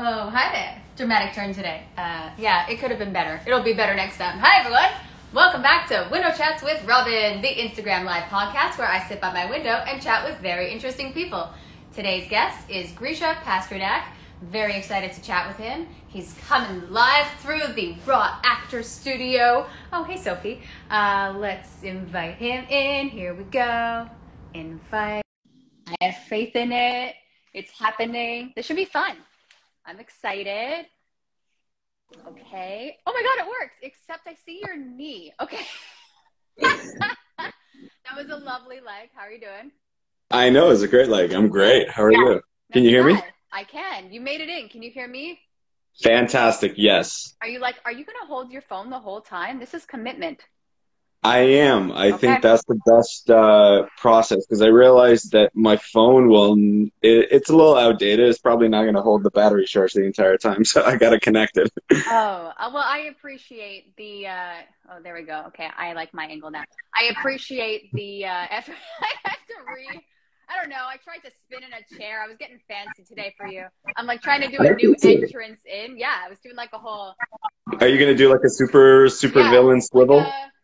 Oh, hi there. Dramatic turn today. Uh, yeah, it could have been better. It'll be better next time. Hi, everyone. Welcome back to Window Chats with Robin, the Instagram Live podcast where I sit by my window and chat with very interesting people. Today's guest is Grisha Pasternak. Very excited to chat with him. He's coming live through the Raw Actor Studio. Oh, hey, Sophie. Uh, let's invite him in. Here we go. Invite. I have faith in it. It's happening. This should be fun. I'm excited. Okay. Oh my God, it worked, except I see your knee. Okay. that was a lovely leg. How are you doing? I know. It's a great leg. I'm great. How are yeah, you? Can you hear me? I can. You made it in. Can you hear me? Fantastic. Yes. Are you like, are you going to hold your phone the whole time? This is commitment. I am. I okay. think that's the best uh, process because I realized that my phone will. It, it's a little outdated. It's probably not going to hold the battery charge the entire time, so I got to connect it. oh uh, well, I appreciate the. Uh, oh, there we go. Okay, I like my angle now. I appreciate the uh, effort. I have to re. I don't know. I tried to spin in a chair. I was getting fancy today for you. I'm like trying to do a new entrance in. Yeah, I was doing like a whole. Are you gonna do like a super super yeah, villain swivel? Like a,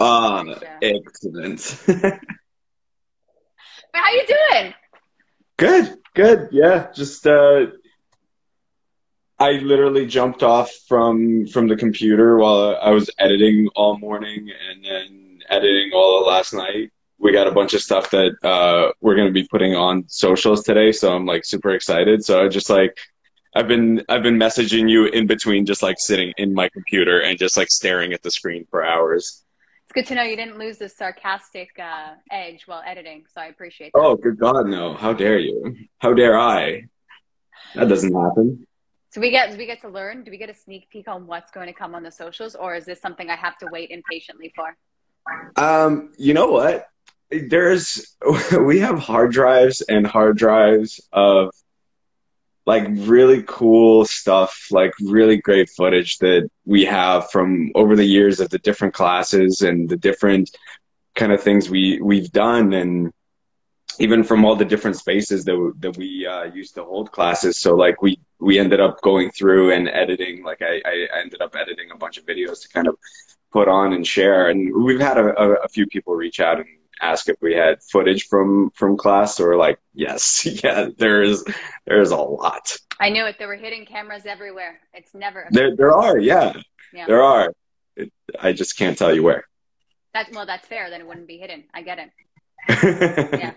Ah, uh, excellent. but how you doing? Good, good. Yeah, just uh, I literally jumped off from from the computer while I was editing all morning and then editing all of last night. We got a bunch of stuff that uh, we're gonna be putting on socials today, so I'm like super excited. So I just like I've been I've been messaging you in between, just like sitting in my computer and just like staring at the screen for hours. It's good to know you didn't lose the sarcastic uh, edge while editing, so I appreciate that. Oh, good God, no! How dare you? How dare I? That doesn't happen. So we get we get to learn. Do we get a sneak peek on what's going to come on the socials, or is this something I have to wait impatiently for? Um, you know what? There's we have hard drives and hard drives of like really cool stuff, like really great footage that we have from over the years of the different classes and the different kind of things we we've done and even from all the different spaces that that we uh, used to hold classes. So like we we ended up going through and editing. Like I, I ended up editing a bunch of videos to kind of put on and share. And we've had a, a, a few people reach out and ask if we had footage from from class or like yes yeah there is there's a lot. I knew it. There were hidden cameras everywhere. It's never there there are yeah, yeah. there are. It, i just can't tell you where. That's well that's fair. Then it wouldn't be hidden. I get it. Yeah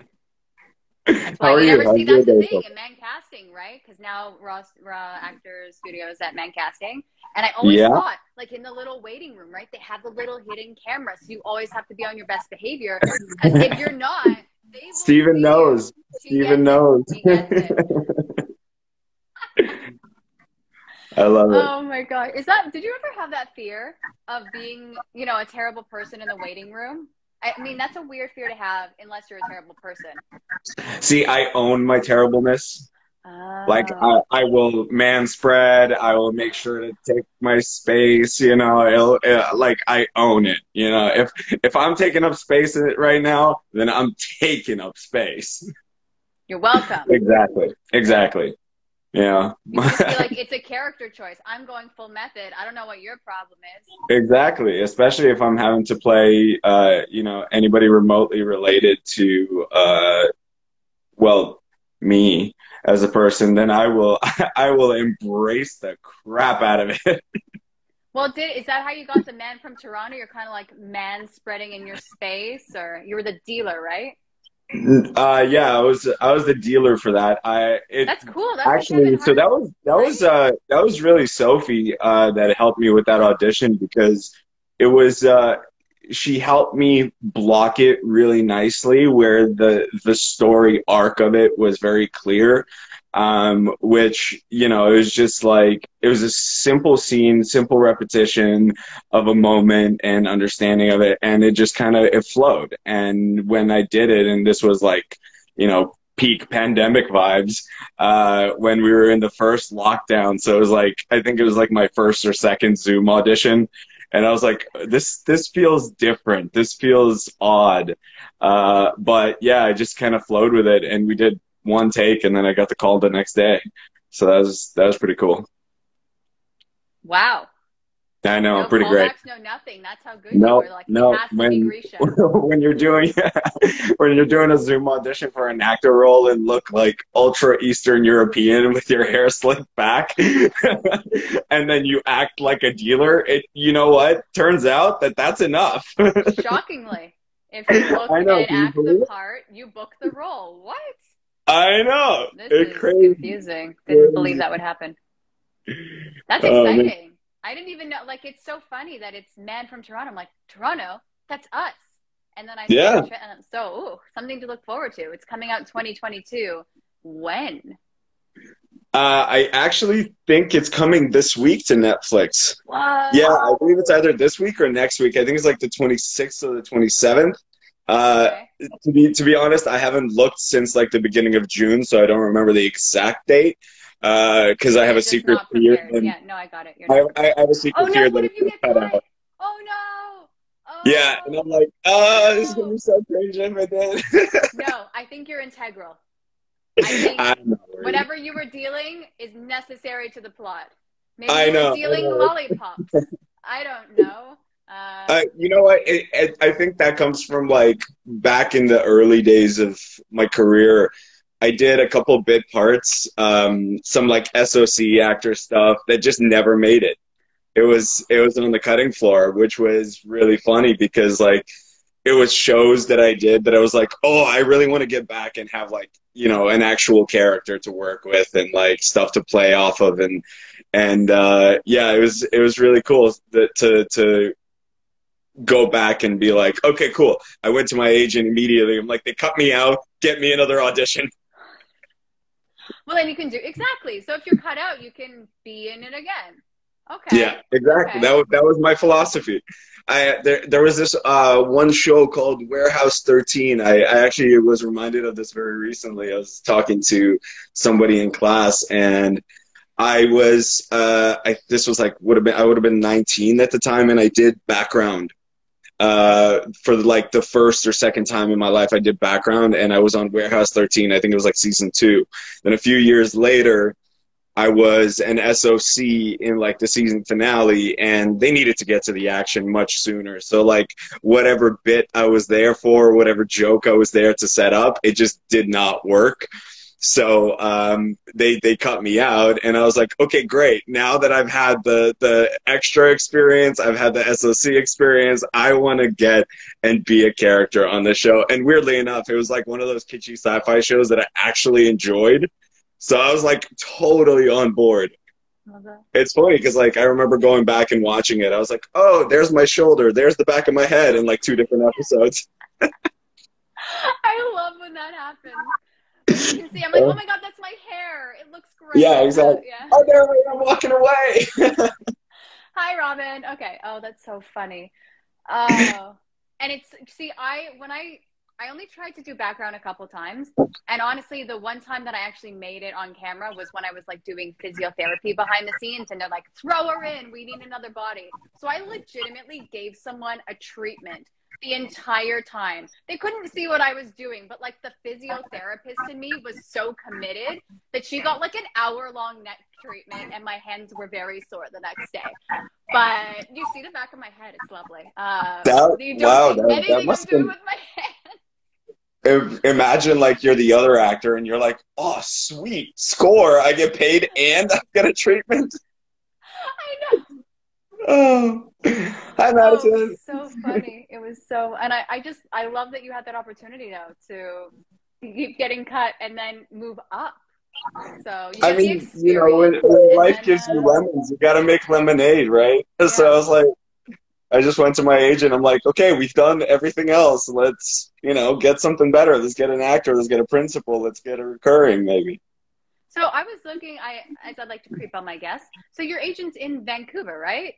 That's why How you never see that's the thing in man casting, right? Because now Raw, Raw Actors Studios at man casting, and I always yeah. thought, like in the little waiting room, right? They have the little hidden cameras. So you always have to be on your best behavior. Because if you're not, Steven knows. Steven knows. I love it. Oh my god. Is that did you ever have that fear of being, you know, a terrible person in the waiting room? I mean, that's a weird fear to have unless you're a terrible person. See, I own my terribleness. Oh. Like I, I will man spread. I will make sure to take my space. You know, it'll, it, like I own it. You know, if if I'm taking up space right now, then I'm taking up space. You're welcome. exactly. Exactly. Yeah. like it's a character choice. I'm going full method. I don't know what your problem is. Exactly. Especially if I'm having to play, uh, you know, anybody remotely related to, uh, well, me as a person, then I will, I will embrace the crap out of it. Well, did is that how you got the man from Toronto? You're kind of like man spreading in your space, or you were the dealer, right? Uh, yeah, I was I was the dealer for that. I it, that's cool. That's actually so that was that was uh that was really Sophie uh that helped me with that audition because it was uh she helped me block it really nicely where the the story arc of it was very clear. Um, which you know it was just like it was a simple scene simple repetition of a moment and understanding of it. And it just kind of it flowed. And when i did it and this was like you know peak pandemic vibes uh, when we were in the first lockdown. So it was like i think it was like my first or second zoom audition and I was like, this this feels different. This feels odd. Uh, but yeah, I just kind of flowed with it, and we did one take, and then I got the call the next day. So that was that was pretty cool. Wow. I know, no pretty great. No nothing. That's how good No, you were. Like, no, it has to when- when you're doing when you're doing a Zoom audition for an actor role and look like ultra Eastern European with your hair slicked back, and then you act like a dealer, it you know what? Turns out that that's enough. Shockingly. If you look I know, and act the it? part, you book the role. What? I know. This it's is crazy. confusing. Didn't believe that would happen. That's oh, exciting. man. I didn't even know. Like, it's so funny that it's man from Toronto. I'm like, Toronto? That's us. And then I yeah. It, and I'm so ooh, something to look forward to. It's coming out 2022. When? Uh, I actually think it's coming this week to Netflix. What? Yeah, I believe it's either this week or next week. I think it's like the 26th or the 27th. Uh, Okay. to be to be honest, I haven't looked since like the beginning of June, so I don't remember the exact date. Because I have a secret fear. And Yeah, no, I got it. You're I. I, I have a secret Oh no! fear that it's cut out. Oh no! Oh. Yeah, and I'm like, oh, this is gonna be so crazy but then. No, I think you're integral. I think whatever you were dealing is necessary to the plot. Maybe I know, I dealing know. lollipops. I don't know. Uh, Uh, you know what? It, it, I think that comes from like back in the early days of my career. I did a couple bit parts, um, some like SOC actor stuff that just never made it. It was it was on the cutting floor, which was really funny because like it was shows that I did that I was like, oh, I really want to get back and have like you know an actual character to work with and like stuff to play off of and and uh, yeah, it was it was really cool that, to to go back and be like, okay, cool. I went to my agent immediately. I'm like, they cut me out. Get me another audition. Well, then you can do exactly. So if you're cut out, you can be in it again. Okay. Yeah, exactly. Okay. That was that was my philosophy. I there there was this uh, one show called Warehouse 13. I, I actually was reminded of this very recently. I was talking to somebody in class, and I was uh, I this was like would have been I would have been 19 at the time, and I did background uh, for like the first or second time in my life. I did background, and I was on Warehouse 13. I think it was like season two. Then a few years later. I was an SOC in like the season finale and they needed to get to the action much sooner. So like whatever bit I was there for, whatever joke I was there to set up, it just did not work. So um, they they cut me out, and I was like, okay, great. Now that I've had the the extra experience, I've had the SOC experience. I want to get and be a character on the show. And weirdly enough, it was like one of those kitschy sci-fi shows that I actually enjoyed. So I was like totally on board. It's funny because like I remember going back and watching it. I was like, oh, there's my shoulder, there's the back of my head in like two different episodes. I love when that happens. You see, I'm like, oh my god, that's my hair. It looks great. Yeah, exactly. Yeah. Oh, there I am walking away. Hi, Robin. Okay. Oh, that's so funny. Oh, and it's see, I when I I only tried to do background a couple times, and honestly, the one time that I actually made it on camera was when I was like doing physiotherapy behind the scenes, and they're like, "Throw her in. We need another body." So I legitimately gave someone a treatment the entire time. They couldn't see what I was doing, but like the physiotherapist in me was so committed that she got like an hour long neck treatment and my hands were very sore the next day. But you see the back of my head, it's lovely. Uh, That- you wow, that- that must I'm doing with my hands. Imagine like you're the other actor and you're like, oh, sweet score. I get paid and I get a treatment. I know. Oh, hi, Oh, Madison. it was so funny. It was so, and I, I just, I love that you had that opportunity though to keep getting cut and then move up. So you I mean, you know, when, when life then, gives uh, you lemons, you got to make lemonade, right? So I was like, I just went to my agent. I'm like, okay, we've done everything else. Let's, you know, get something better. Let's get an actor. Let's get a principal. Let's get a recurring, maybe. So I was looking. I as I'd like to creep on my guests. So your agent's in Vancouver, right?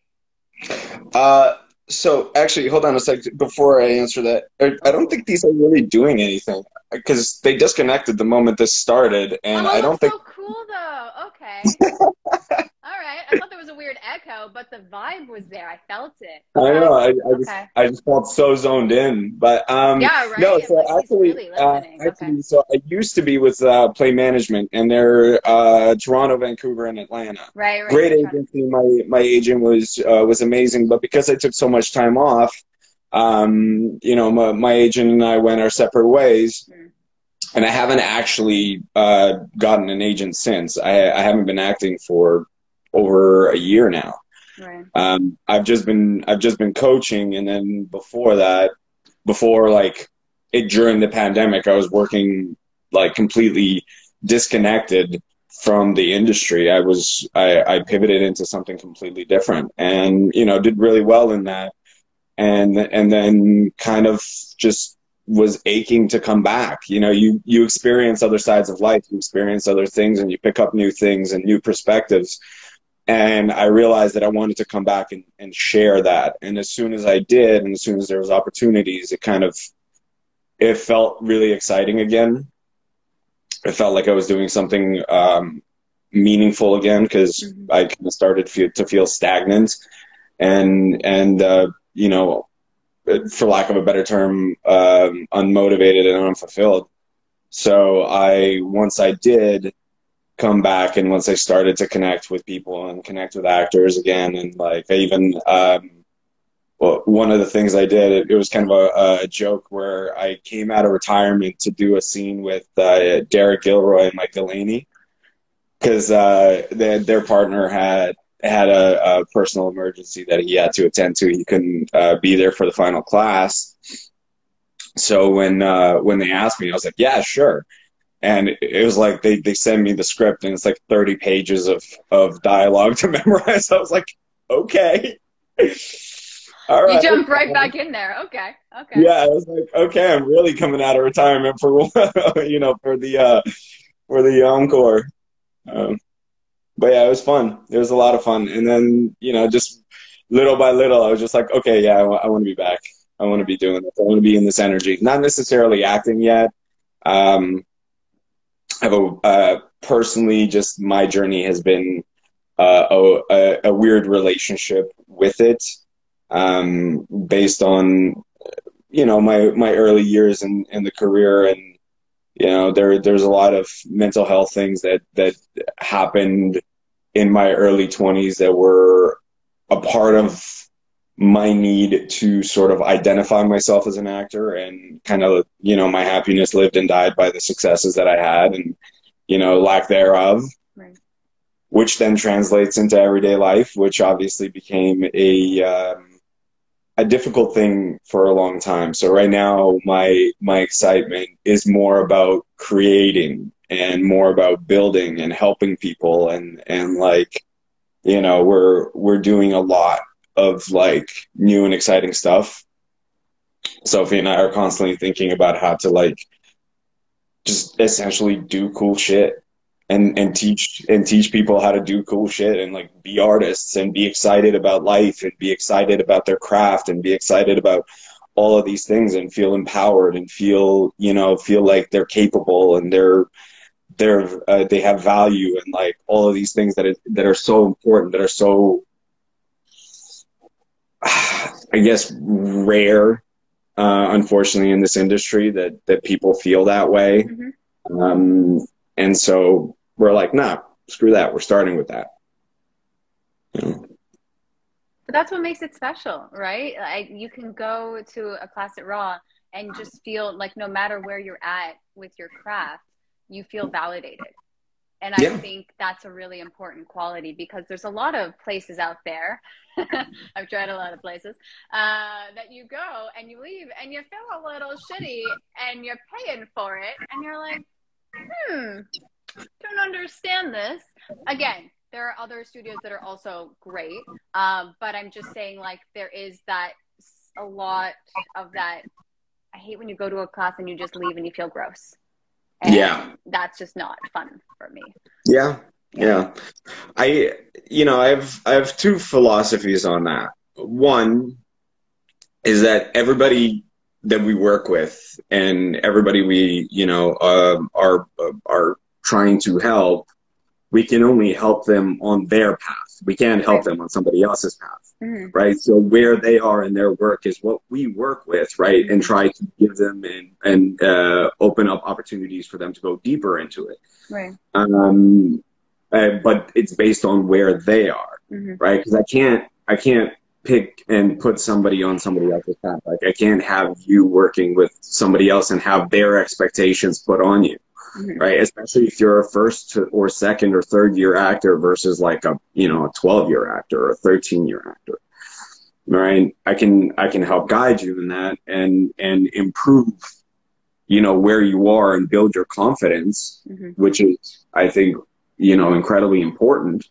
Uh, so actually, hold on a second before I answer that. I I don't think these are really doing anything because they disconnected the moment this started, and oh, I don't think. so cool though. Okay. All right. I thought there was a weird echo, but the vibe was there. I felt it. I know. I, I just. I just felt so zoned in. But um, yeah, right. No, so like actually, really uh, actually, okay. so I used to be with uh, Play Management, and they're uh, Toronto, Vancouver, and Atlanta. Right, right. Great agency. My my agent was uh, was amazing, but because I took so much time off, um, you know, my, my agent and I went our separate ways. Mm and I haven't actually uh, gotten an agent since. I, I haven't been acting for over a year now. Right. Um, I've just been I've just been coaching, and then before that, before like it during the pandemic, I was working like completely disconnected from the industry. I was I, I pivoted into something completely different, and you know did really well in that, and and then kind of just was aching to come back. You know, you you experience other sides of life, you experience other things, and you pick up new things and new perspectives. And I realized that I wanted to come back and, and share that. And as soon as I did, and as soon as there was opportunities, it kind of it felt really exciting again. It felt like I was doing something um, meaningful again because mm-hmm. I kind of started feel, to feel stagnant, and and uh, you know for lack of a better term, um, unmotivated and unfulfilled. So I, once I did come back and once I started to connect with people and connect with actors again, and like I even, um, well, one of the things I did, it, it was kind of a, a, joke where I came out of retirement to do a scene with uh, Derek Gilroy and Mike Delaney because uh, their partner had had a, a, personal emergency that he had to attend to. He couldn't uh, be there for the final class. So when uh, when they asked me, I was like, "Yeah, sure." And it was like they they send me the script, and it's like thirty pages of of dialogue to memorize. I was like, "Okay." All right. You jumped right back in there. Okay. Okay. Yeah, I was like, okay, I'm really coming out of retirement for you know for the uh for the encore. Um, but yeah, it was fun. It was a lot of fun. And then, you know, just little by little, I was just like, okay, yeah, I, w- I want to be back. I want to be doing this. I want to be in this energy. Not necessarily acting yet. Um, I have a, uh, personally, just my journey has been uh, a, a, weird relationship with it, um, based on, you know, my, my early years in, in the career and, you know, there, there's a lot of mental health things that, that happened in my early 20s that were a part of my need to sort of identify myself as an actor and kind of you know my happiness lived and died by the successes that i had and you know lack thereof right. which then translates into everyday life which obviously became a um, a difficult thing for a long time so right now my my excitement is more about creating and more about building and helping people and and like you know we're we're doing a lot of like new and exciting stuff. Sophie and i are constantly thinking about how to like just essentially do cool shit and and teach and teach people how to do cool shit and like be artists and be excited about life and be excited about their craft and be excited about all of these things and feel empowered and feel you know feel like they're capable and they're they're uh, they have value and like all of these things that is, that are so important that are so I guess rare uh, unfortunately in this industry that that people feel that way mm-hmm. um, and so we're like nah screw that we're starting with that you know? but that's what makes it special right like you can go to a class at raw and just feel like no matter where you're at with your craft you feel validated. And I yeah. think that's a really important quality because there's a lot of places out there. I've tried a lot of places uh, that you go and you leave and you feel a little shitty and you're paying for it and you're like, hmm, don't understand this. Again, there are other studios that are also great, um, but I'm just saying like there is that a lot of that. I hate when you go to a class and you just leave and you feel gross. And yeah. That's just not fun for me. Yeah. Yeah. I you know, I have I have two philosophies on that. One is that everybody that we work with and everybody we, you know, uh, are are trying to help, we can only help them on their path We can't help them on somebody else's path, mm-hmm. right? So where they are in their work is what we work with, right? And try to give them and and uh, open up opportunities for them to go deeper into it, right? Um, uh, but it's based on where they are, mm-hmm. right? Because I can't I can't pick and put somebody on somebody else's path. Like I can't have you working with somebody else and have their expectations put on you mm-hmm. right? Especially if you're a first or second or third year actor versus like a you know a 12 year actor or a 13 year actor, right? I can I can help guide you in that and and improve, you know, where you are and build your confidence, mm-hmm. which is I think you know incredibly important.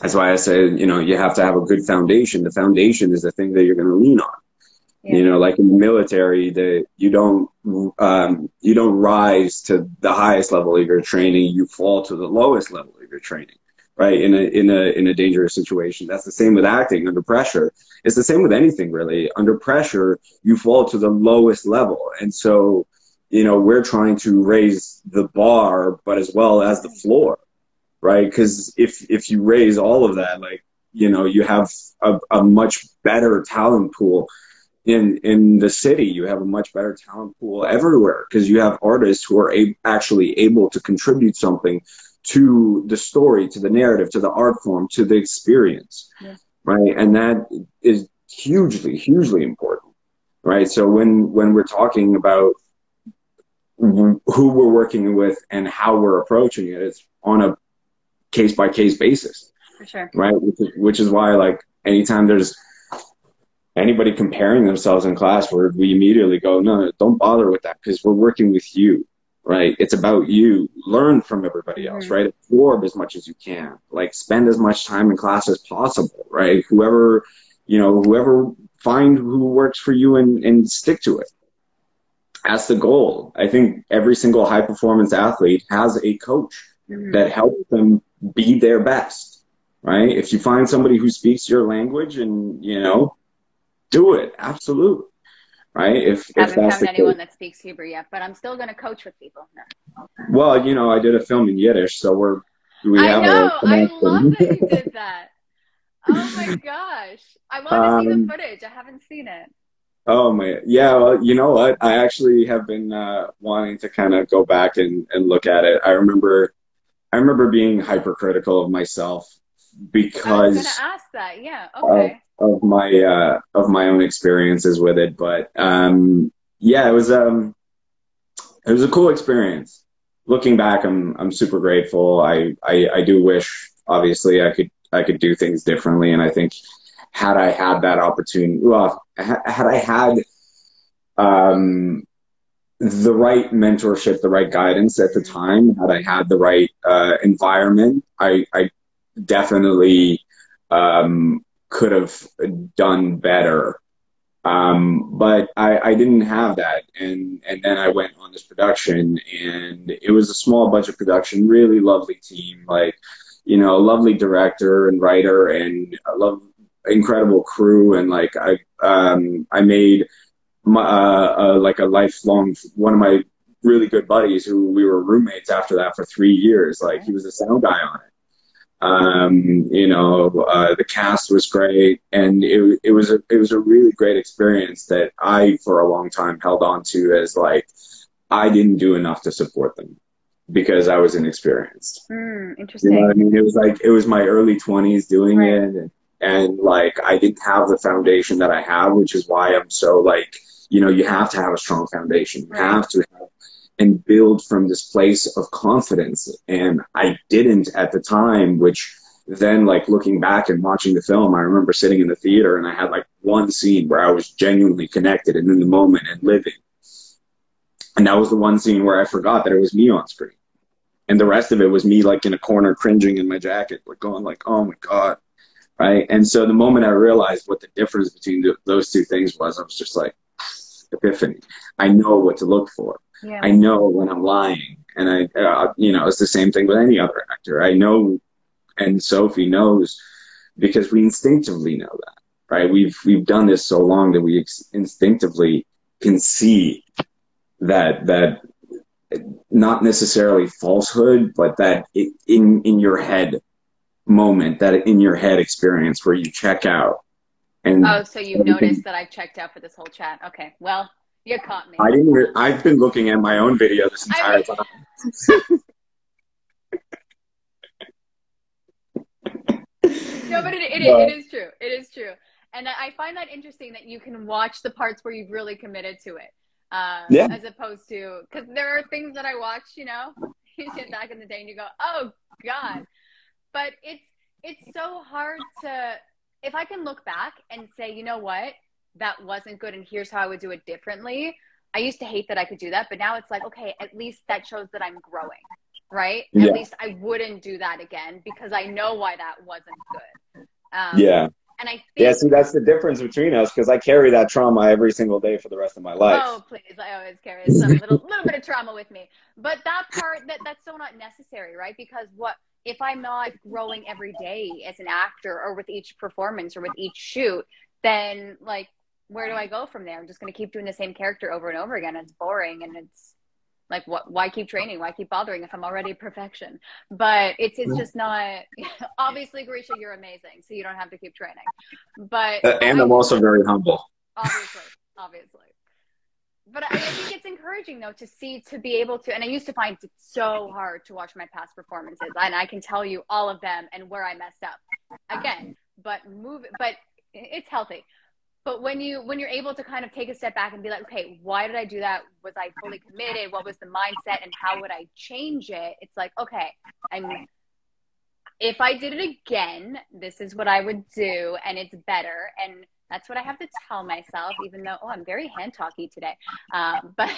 That's why I say, you know, you have to have a good foundation. The foundation is the thing that you're going to lean on. Yeah. You know, like in the military, that you don't um, you don't rise to the highest level of your training; you fall to the lowest level of your training. Right in a in a in a dangerous situation. That's the same with acting under pressure. It's the same with anything really. Under pressure, you fall to the lowest level, and so you know we're trying to raise the bar, but as well as the floor, right? Because if if you raise all of that, like you know, you have a, a much better talent pool in in the city you have a much better talent pool everywhere because you have artists who are a- actually able to contribute something to the story to the narrative to the art form to the experience yeah. right? And that is hugely hugely important right? So when when we're talking about who we're working with and how we're approaching it it's on a case by case basis for sure. right? Which is, which is why like anytime there's anybody comparing themselves in class where we immediately go, no, don't bother with that because we're working with you, right? It's about you. Learn from everybody else, mm-hmm. right? Absorb as much as you can. Like spend as much time in class as possible, right? Whoever, you know, whoever find who works for you and, and stick to it. That's the goal. I think every single high performance athlete has a coach mm-hmm. that helps them be their best, right? If you find somebody who speaks your language and, you know, do it. Absolutely. Right. If, I haven't if found anyone case. that speaks Hebrew yet, but I'm still going to coach with people. No. Well, you know, I did a film in Yiddish, so we're, we I have know. A I love that you did that. Oh my gosh. I want to um, see the um, footage. I haven't seen it. Oh my, yeah. Well, you know what? I actually have been uh, wanting to kind of go back and, and look at it. I remember, I remember being hypercritical of myself because I was going to ask that. Yeah. Okay. Uh, of my uh, of my own experiences with it. But um, yeah, it was um, it was a cool experience. Looking back, I'm I'm super grateful. I, I I do wish, obviously, I could I could do things differently, and I think had I had that opportunity, well, had I had um, the right mentorship, the right guidance at the time, had I had the right uh, environment, I, I definitely um, could have done better. Um, but I, I didn't have that. And, and then I went on this production and it was a small budget production, really lovely team, like, you know, a lovely director and writer and a love, incredible crew. And like, I, um, I made my, uh, uh, like a lifelong, one of my really good buddies who we were roommates after that for three years. Like he was a sound guy on it. Um, you know, uh, the cast was great, and it it was a it was a really great experience that I for a long time held on to as like I didn't do enough to support them because I was inexperienced. Mm, interesting. You know I mean? It was like it was my early twenties doing right. it, and, and like I didn't have the foundation that I have, which is why I'm so like you know you have to have a strong foundation. You right. have to have and build from this place of confidence. And I didn't at the time, which then like looking back and watching the film, I remember sitting in the theater and I had like one scene where I was genuinely connected and in the moment and living. And that was the one scene where I forgot that it was me on screen. And the rest of it was me like in a corner cringing in my jacket, like going like, oh my God. Right. And so the moment I realized what the difference between those two things was, I was just like, epiphany. I know what to look for. Yeah. I know when I'm lying, and I, uh, you know, it's the same thing with any other actor. I know, and Sophie knows because we instinctively know that, right? We've we've done this so long that we ex- instinctively can see that that not necessarily falsehood, but that it, in in your head, moment, that in your head experience where you check out. And oh, so you've noticed that I've checked out for this whole chat. Okay, well, you caught me. I didn't. I've been looking at my own video this entire time. no, but it, it, it is true. It is true. And I find that interesting that you can watch the parts where you've really committed to it. Um, yeah. As opposed to, because there are things that I watch, you know, you sit back in the day and you go, oh God. But it's, it's so hard to, if I can look back and say, you know what, that wasn't good and here's how I would do it differently. I used to hate that I could do that, but now it's like, okay, at least that shows that I'm growing, right? Yeah. At least I wouldn't do that again because I know why that wasn't good. Um, yeah. And I think, yeah, see, that's the difference between us because I carry that trauma every single day for the rest of my life. Oh, please! I always carry some little little bit of trauma with me, but that part that that's so not necessary, right? Because what if I'm not growing every day as an actor or with each performance or with each shoot? Then like, where do I go from there? I'm just going to keep doing the same character over and over again. It's boring and it's like what why keep training why keep bothering if i'm already perfection but it's it's just not obviously Grisha, you're amazing so you don't have to keep training but uh, and I, i'm also very humble obviously obviously but I, I think it's encouraging though to see to be able to and i used to find it so hard to watch my past performances and i can tell you all of them and where i messed up. Again but move but it's healthy. But when you when you're able to kind of take a step back and be like okay why did i do that? Was i fully committed? What was the mindset and how would i change it? It's like okay i'm if i did it again this is what i would do and it's better. And that's what i have to tell myself even though oh i'm very hand talky today. Um, but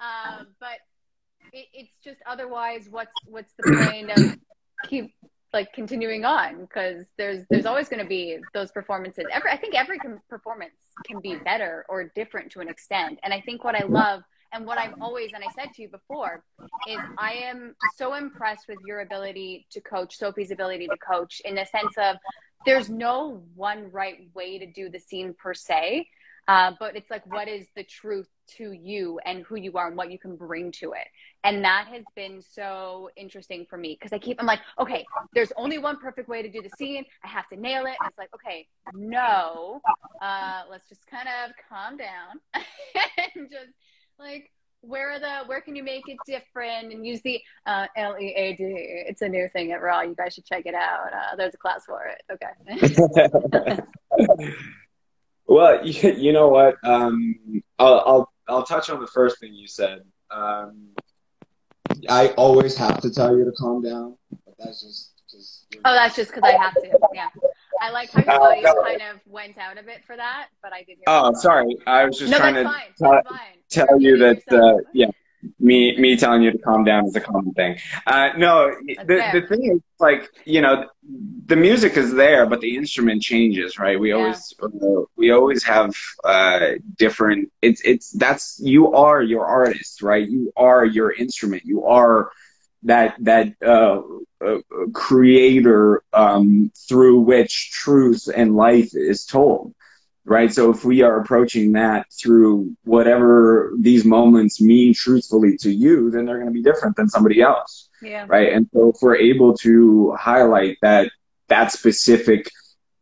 um, but it, it's just otherwise what's what's the point of keep like continuing on? Because there's there's always going to be those performances. Every i think every performance can be better or different to an extent. And i think what i love and what i've always and i said to you before is i am so impressed with your ability to coach sophie's ability to coach in the sense of there's no one right way to do the scene per se uh, but it's like what is the truth to you and who you are and what you can bring to it. And that has been so interesting for me because I keep, I'm like, okay, there's only one perfect way to do the scene. I have to nail it. And it's like, okay, no, uh, let's just kind of calm down and just like, where are the where can you make it different and use the uh, L-E-A-D it's a new thing at raw you guys should check it out uh, there's a class for it okay well you, you know what um, I'll, I'll I'll touch on the first thing you said. Um, I always have to tell you to calm down, but that's just because. Oh, that's just because I have to. Yeah. I like how your uh, no. kind of went out of it for that, but I did. Oh, sorry. I was just no, trying to tell, tell you that. Uh, yeah, me me telling you to calm down is a common thing. Uh, no, the the thing is like you know the music is there, but the instrument changes, right? We yeah. always uh, we always have uh, different. It's it's that's you are your artist, right? You are your instrument. You are that that uh, uh, creator um, through which truth and life is told right? So if we are approaching that through whatever these moments mean truthfully to you, then they're going to be different than somebody else. Yeah. Right. And so if we're able to highlight that, that specific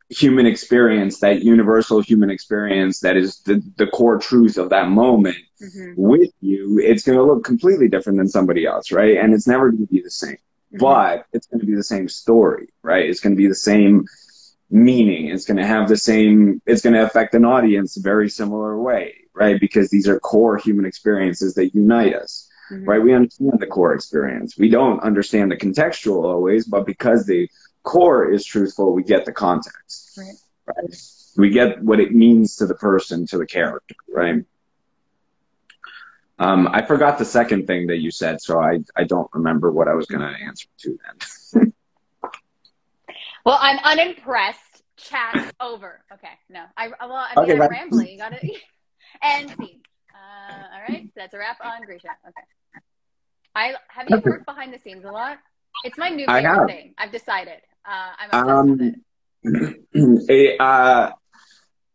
human experience, that universal human experience that is the, the core truth of that moment mm-hmm. with you, it's going to look completely different than somebody else. Right. And it's never going to be the same, mm-hmm. but it's going to be the same story, right? It's going to be the same, meaning. It's going to have the same, it's going to affect an audience a very similar way, right? Because these are core human experiences that unite us, mm-hmm. right? We understand the core experience. We don't understand the contextual always, but because the core is truthful, we get the context, right? right? We get what it means to the person, to the character, right? Um, I forgot the second thing that you said, so I, I don't remember what I was going to answer to then. Well, I'm unimpressed. Chat over. Okay, no. I well, I mean, okay, I'm rambling. You got it. and scene. Uh, all right, that's a wrap on Grisha. Okay. I have you worked behind the scenes a lot. It's my new favorite thing. I've decided. Uh, I'm obsessed um, with it. uh,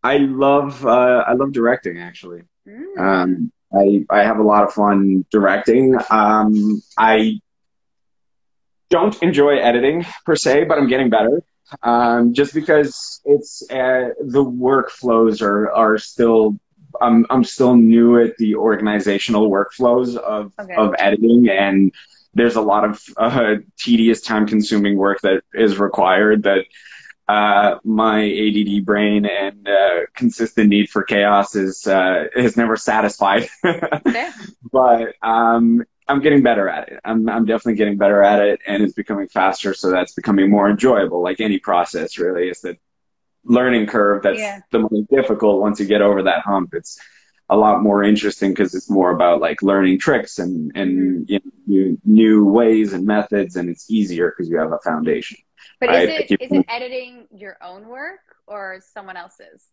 I love uh, I love directing actually. Mm. Um, I I have a lot of fun directing. Um, I don't enjoy editing per se, but I'm getting better. Um, just because it's uh, the workflows are are still I'm I'm still new at the organizational workflows of okay. of editing, and there's a lot of uh, tedious, time consuming work that is required that uh, my ADD brain and uh, consistent need for chaos is uh, is never satisfied. okay. But um, I'm getting better at it. I'm I'm definitely getting better at it, and it's becoming faster. So that's becoming more enjoyable. Like any process, really, is the learning curve that's yeah. the most difficult. Once you get over that hump, it's a lot more interesting because it's more about like learning tricks and and mm-hmm. you know, new, new ways and methods, and it's easier because you have a foundation. But is it is it editing your own work or someone else's?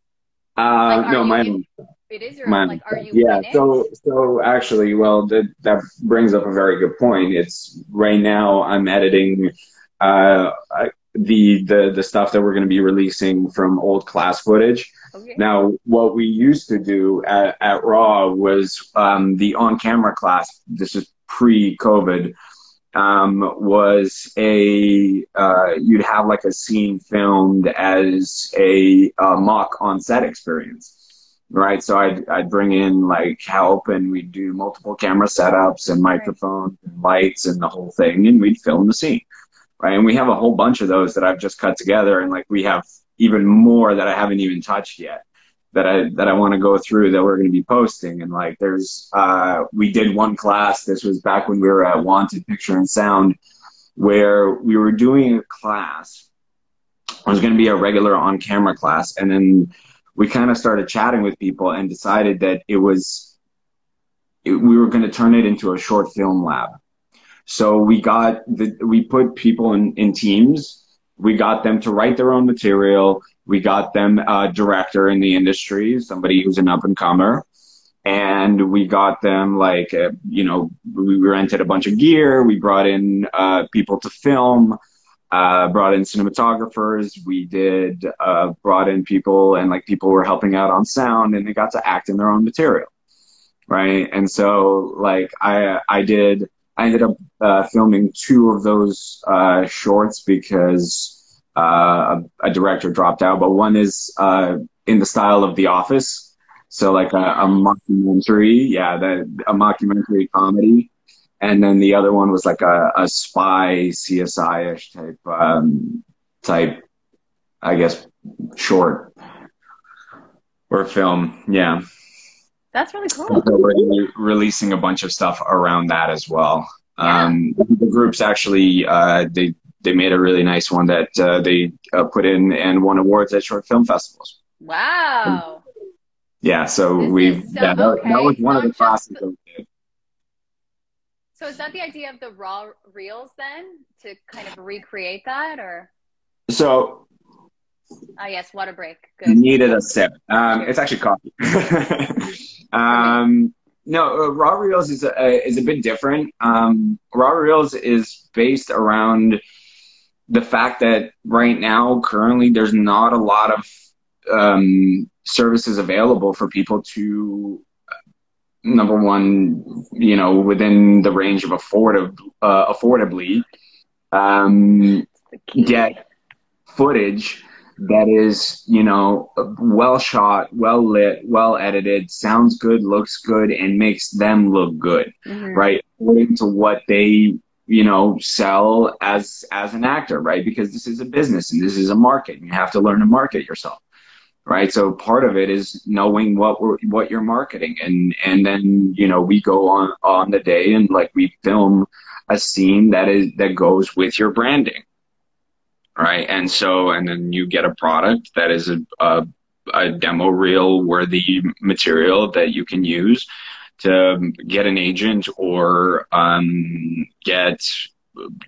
Uh, like, no, mine. In, it is your mine. Own, like, are you? Yeah. So, so actually, well, that that brings up a very good point. It's right now I'm editing uh, the the the stuff that we're going to be releasing from old class footage. Okay. Now, what we used to do at, at Raw was um, the on camera class. This is pre COVID um, was a uh, you'd have like a scene filmed as a, a, mock on set experience, right? So I'd I'd bring in like help, and we'd do multiple camera setups and microphones and lights and the whole thing, and we'd film the scene, right? And we have a whole bunch of those that I've just cut together, and like we have even more that I haven't even touched yet that I that I want to go through that we're going to be posting. And like, there's uh, we did one class. This was back when we were at Wanted Picture and Sound, where we were doing a class. It was going to be a regular on camera class, and then we kind of started chatting with people and decided that it was it, we were going to turn it into a short film lab. So we got the we put people in in teams. We got them to write their own material we got them a director in the industry, somebody who's an up and comer. And we got them like, uh, you know, we rented a bunch of gear. We brought in uh, people to film, uh, brought in cinematographers. We did, uh, brought in people and like people were helping out on sound and they got to act in their own material. Right. And so like I, I did, I ended up uh, filming two of those uh, shorts because uh, a, a, director dropped out, but one is uh, in the style of The Office, so like a, a mockumentary, yeah, a mockumentary comedy, and then the other one was like a, a spy CSI-ish type um, type, I guess, short or film, yeah. That's really cool. So we're releasing a bunch of stuff around that as well. Yeah. Um, the groups actually, uh, they they made a really nice one that uh, they uh, put in and won awards at short film festivals. Wow. Yeah, so this we've so, yeah, that, okay. that, was one of the classes the, So is that the idea of the raw reels then to kind of recreate that or? So. Oh yes, water break. Good. Needed a sip. Um, it's actually coffee. um, no, uh, raw reels is a, is a bit different. Um, raw reels is based around the fact that right now, currently, there's not a lot of um, services available for people to number one, you know, within the range of affordab- uh, affordably um, get footage that is, you know, well shot, well lit, well edited, sounds good, looks good, and makes them look good, mm-hmm. right? According to what they you know sell as as an actor right because this is a business and this is a market and you have to learn to market yourself right so part of it is knowing what we're what you're marketing and and then you know we go on on the day and like we film a scene that is that goes with your branding right and so and then you get a product that is a, a, a demo reel worthy material that you can use to get an agent or um, get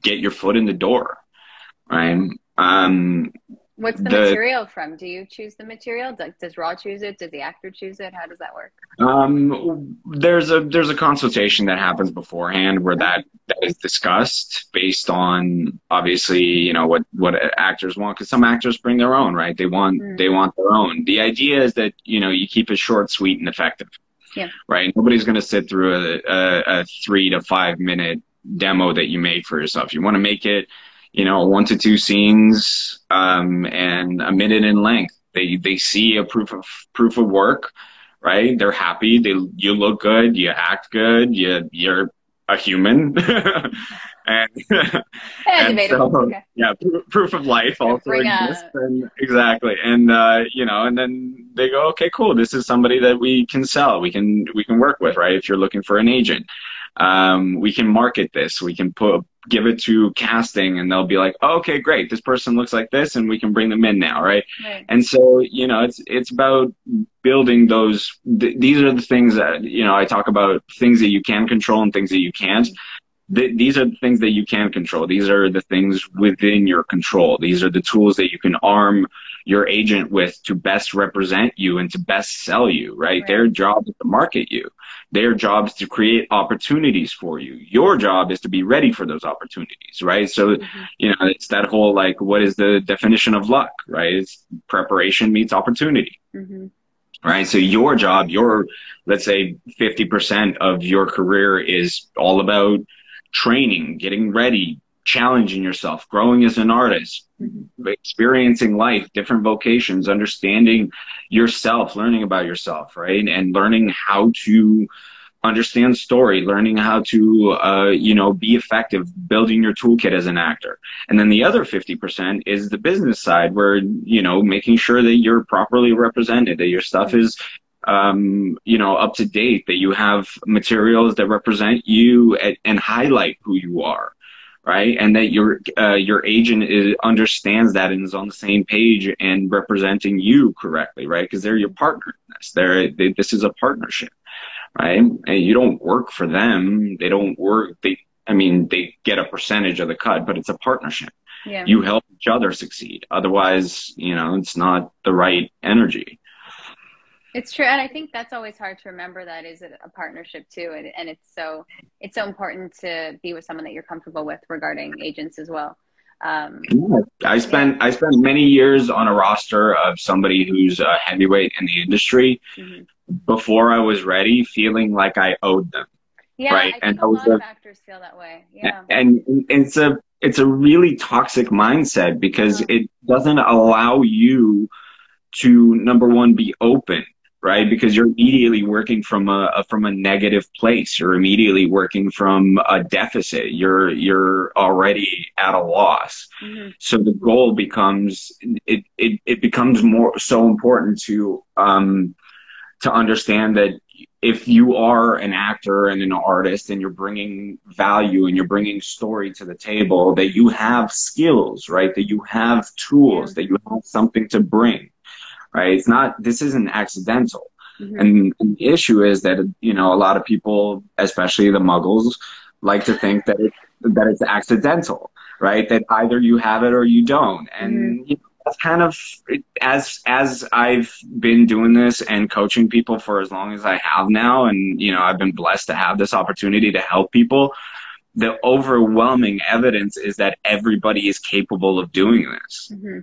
get your foot in the door, right? Um, What's the, the, material from? Do you choose the material? Does, does Raw choose it? Does the actor choose it? How does that work? Um, there's a there's a consultation that happens beforehand where that that is discussed based on obviously you know what what actors want because some actors bring their own right they want mm. they want their own. The idea is that you know you keep it short, sweet, and effective. Yeah. Right. Nobody's going to sit through a, a, a, three to five minute demo that you make for yourself. You want to make it, you know, one to two scenes um, and a minute in length. They they see a proof of proof of work, right? They're happy. They you look good. You act good. You you're a human. and, and so, okay. yeah, proof of life also exists. And, exactly. And, uh, you know, and then they go, okay, cool. This is somebody that we can sell. We can, we can work with, right? If you're looking for an agent, um, we can market this. We can put, give it to casting and they'll be like, oh, okay, great. This person looks like this and we can bring them in now. Right. right. And so, you know, it's, it's about building those, th- these are the things that, you know, I talk about things that you can control and things that you can't. Th- these are the things that you can control. These are the things within your control. These are the tools that you can arm your agent with to best represent you and to best sell you, right? right. Their job is to market you. Their job is to create opportunities for you. Your job is to be ready for those opportunities, right? So, mm-hmm. you know, it's that whole like, what is the definition of luck, right? It's preparation meets opportunity. Mm-hmm. Right. So your job, your, let's say 50% of your career is all about training, getting ready, challenging yourself, growing as an artist, mm-hmm. experiencing life, different vocations, understanding yourself, learning about yourself, right? And learning how to understand story, learning how to, uh, you know, be effective, building your toolkit as an actor. And then the other 50% is the business side where, you know, making sure that you're properly represented, that your stuff is um, you know, up to date, that you have materials that represent you and, and highlight who you are right? And that your uh, your agent is, understands that and is on the same page and representing you correctly, right? Because they're your partner in this. They're they, this is a partnership, right? And you don't work for them. They don't work. They I mean they get a percentage of the cut, but it's a partnership. Yeah. You help each other succeed. Otherwise, you know, it's not the right energy. It's true, and I think that's always hard to remember. That is a partnership too, and, and it's so it's so important to be with someone that you're comfortable with regarding agents as well. Um, yeah, I spent yeah. I spent many years on a roster of somebody who's a heavyweight in the industry mm-hmm. before I was ready, feeling like I owed them. Yeah, right? I and a lot of actors feel that way. Yeah, and, and it's a it's a really toxic mindset because yeah. it doesn't allow you to number one be open right? Because you're immediately working from a, a, from a negative place. You're immediately working from a deficit. You're you're already at a loss. Mm-hmm. So the goal becomes it, it it becomes more so important to um to understand that if you are an actor and an artist and you're bringing value and you're bringing story to the table that you have skills right that you have tools yeah. that you have something to bring right? It's not, this isn't accidental. Mm-hmm. And, and, the issue is that, you know, a lot of people, especially the muggles, like to think that it, that it's accidental, right? That either you have it or you don't. And mm-hmm. you know, that's kind of as as I've been doing this and coaching people for as long as I have now, and you know, I've been blessed to have this opportunity to help people. The overwhelming evidence is that everybody is capable of doing this. Mm-hmm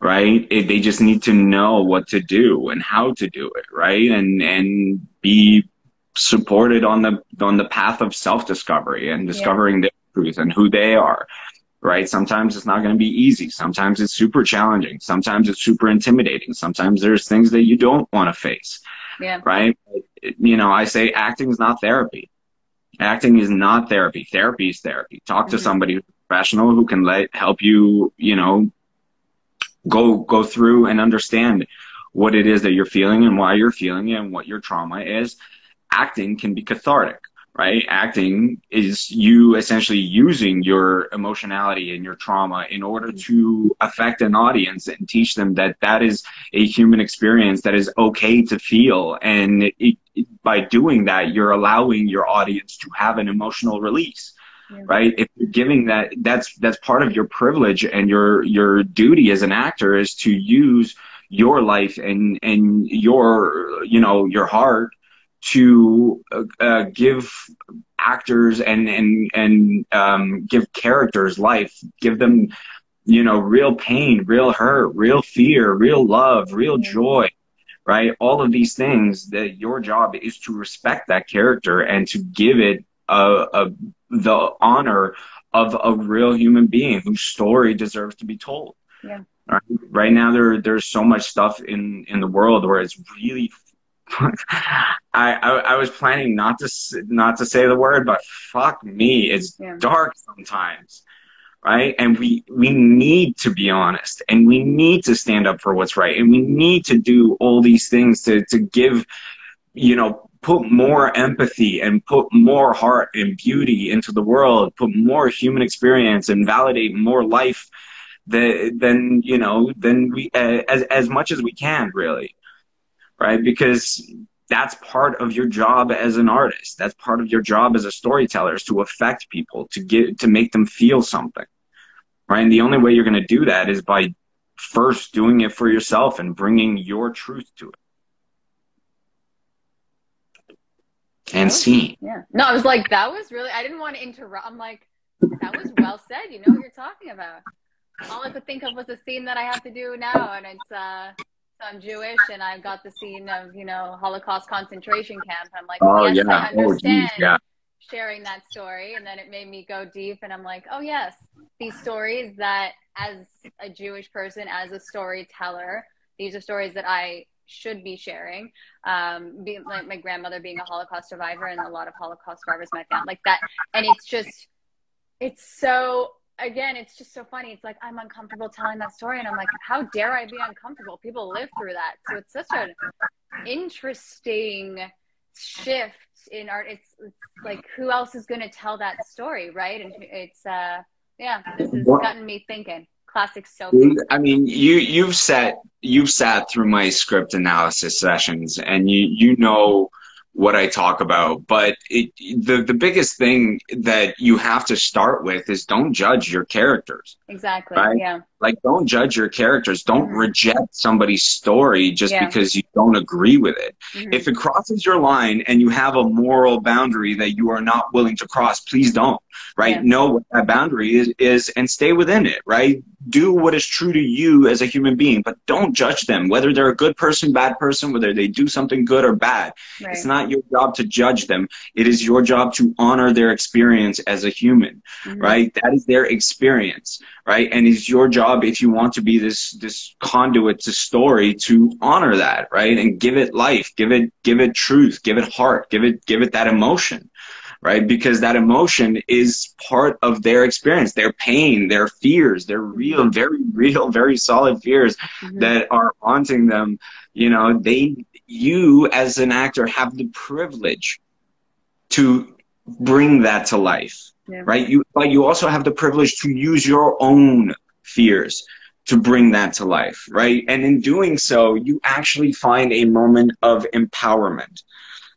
right? It, they just need to know what to do and how to do it, right? And and be supported on the on the path of self discovery and discovering yeah. their truth and who they are. Right. Sometimes it's not going to be easy. Sometimes it's super challenging. Sometimes it's super intimidating. Sometimes there's things that you don't want to face. Yeah. Right. You know, I say acting is not therapy. Acting is not therapy. Therapy is therapy. Talk mm-hmm. to somebody professional who can let help you, you know, go go through and understand what it is that you're feeling and why you're feeling it and what your trauma is. Acting can be cathartic, right? Acting is you essentially using your emotionality and your trauma in order to affect an audience and teach them that that is a human experience that is okay to feel. And it, it, by doing that, you're allowing your audience to have an emotional release yeah. right? If you're giving that that's that's part of your privilege and your your duty as an actor is to use your life and and your you know your heart to uh, uh, give actors and and and um, give characters life give them you know real pain real hurt real fear real love real joy right? All of these things that your job is to respect that character and to give it a, a the honor of a real human being whose story deserves to be told. Yeah. Right, right now, there there's so much stuff in in the world where it's really. I, I, I was planning not to not to say the word, but fuck me, it's yeah. dark sometimes, right? And we we need to be honest, and we need to stand up for what's right, and we need to do all these things to to give, you know, put more empathy and put more heart and beauty into the world, put more human experience and validate more life than, you know, than we, as, as much as we can really. Right. Because that's part of your job as an artist. That's part of your job as a storyteller is to affect people, to get, to make them feel something. Right. And the only way you're going to do that is by first doing it for yourself and bringing your truth to it. And seen. Yeah. No, I was like, that was really, I didn't want to interrupt. I'm like, that was well said. You know what you're talking about. All I could think of was a scene that I have to do now. And it's, uh, so I'm Jewish and I've got the scene of, you know, Holocaust concentration camp. I'm like, oh, yes, yeah. I oh, understand oh, yeah. sharing that story. And then it made me go deep and I'm like, oh, yes, these stories that as a Jewish person, as a storyteller, these are stories that I should be sharing. Um, being like my grandmother being a Holocaust survivor and a lot of Holocaust survivors my family like that. And it's just, it's so again, it's just so funny. It's like I'm uncomfortable telling that story, and I'm like, how dare I be uncomfortable? People live through that, so it's such an interesting shift in art. It's, it's like who else is going to tell that story, right? And it's uh, yeah, this has gotten me thinking classic Sophie. I mean, you you've sat you've sat through my script analysis sessions, and you you know what I talk about. But it, the the biggest thing that you have to start with is don't judge your characters. Exactly. Right? Yeah. Like don't judge your characters. Don't mm-hmm. reject somebody's story just yeah. because you don't agree with it. Mm-hmm. If it crosses your line and you have a moral boundary that you are not willing to cross, please don't. Right? Yeah. Know what that boundary is, is and stay within it. Right? Do what is true to you as a human being, but don't judge them whether they're a good person, bad person, whether they do something good or bad. Right. It's not your job to judge them. It is your job to honor their experience as a human. Mm-hmm. Right? That is their experience. Right? And it's your job job if you want to be this this conduit to story to honor that right and give it life give it give it truth give it heart give it give it that emotion right because that emotion is part of their experience their pain their fears their real very real very solid fears mm-hmm. that are haunting them you know they you as an actor have the privilege to bring that to life yeah. right you but you also have the privilege to use your own fears to bring that to life, right? And in doing so, you actually find a moment of empowerment,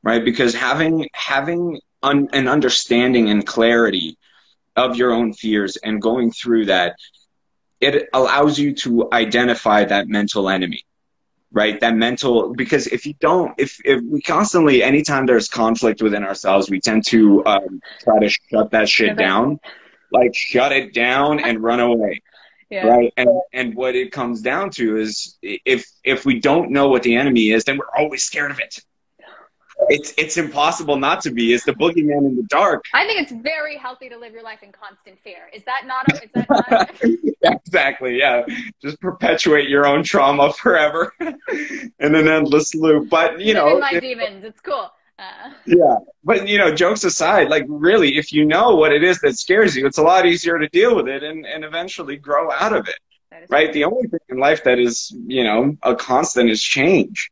right? Because having having un, an understanding and clarity of your own fears and going through that, it allows you to identify that mental enemy, right? That mental because if you don't, if if we constantly, anytime there's conflict within ourselves, we tend to um, try to shut that shit down, like shut it down and run away yeah. Right. And and what it comes down to is if if we don't know what the enemy is, then we're always scared of it. It's it's impossible not to be. It's the boogeyman in the dark. I think it's very healthy to live your life in constant fear. Is that not? A, is that not? yeah, exactly. Yeah, just perpetuate your own trauma forever, in an endless loop. But you know, my demons. It's cool. Uh. Yeah, but you know, jokes aside, like really, if you know what it is that scares you, it's a lot easier to deal with it and, and eventually grow out of it. Right? True. The only thing in life that is, you know, a constant is change.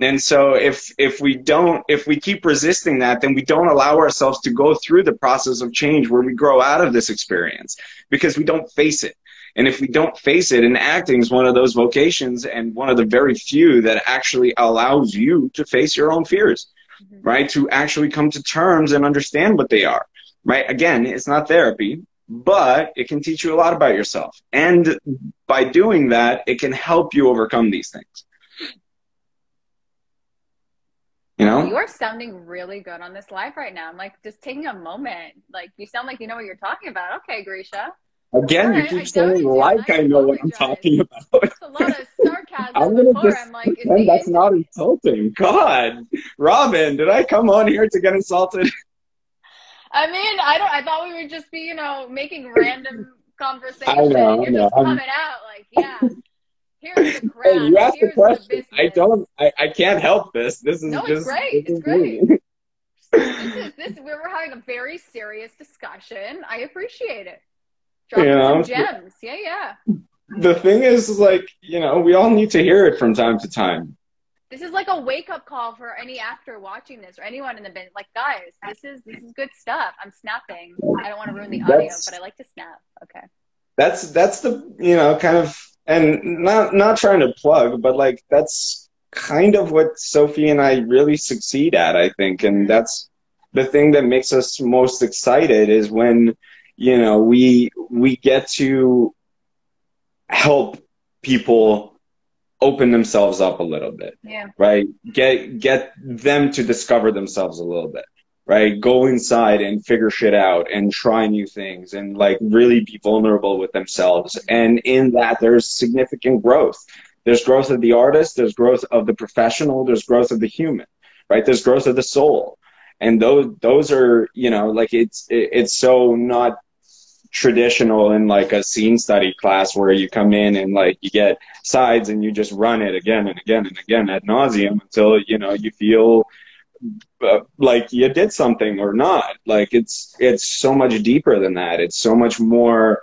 And so if if we don't if we keep resisting that, then we don't allow ourselves to go through the process of change where we grow out of this experience because we don't face it. And if we don't face it, and acting is one of those vocations and one of the very few that actually allows you to face your own fears mm-hmm. right? To actually come to terms and understand what they are, right? Again, it's not therapy, but it can teach you a lot about yourself. And by doing that, it can help you overcome these things. You know? You are sounding really good on this live right now. I'm like just taking a moment. Like you sound like you know what you're talking about. Okay, Grisha. Again, right, you keep saying like I know what I'm talking about. It's a lot of sarcasm. I'm gonna just I'm like, pretend that's not insulting. God, Robin, did I come on here to get insulted? I mean, I don't. I thought we would just be, you know, making random conversation. I know, I You're know. just I'm- coming out like, yeah. Here's the Hey, crowd. you asked the question. I don't. I, I can't help this. This is just No, it's just. great. this It's me. This is this. We were having a very serious discussion. I appreciate it. Dropping Yeah, some I'm- gems. Yeah, yeah. the thing is, like you know, we all need to hear it from time to time. This is like a wake up call for any actor watching this or anyone in the bin. Like, guys, this is this is good stuff. I'm snapping. I don't want to ruin the audio, That's- but I like to snap. Okay. That's that's the you know kind of and not not trying to plug, but like that's kind of what Sophie and I really succeed at, I think, and mm-hmm. that's the thing that makes us most excited is when you know we we get to help people open themselves up a little bit. Yeah. right? Get get them to discover themselves a little bit right? Go inside and figure shit out and try new things and like really be vulnerable with themselves. And in that there's significant growth. There's growth of the artist there's growth of the professional there's growth of the human right? There's growth of the soul. And those those are you know like it's it, it's so not traditional in like a scene study class where you come in and like you get sides and you just run it again and again and again ad nauseum until you know you feel uh, like you did something or not. Like it's it's so much deeper than that. It's so much more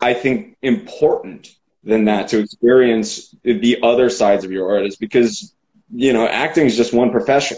i think important than that to experience the other sides of your artist because you know acting is just one profession.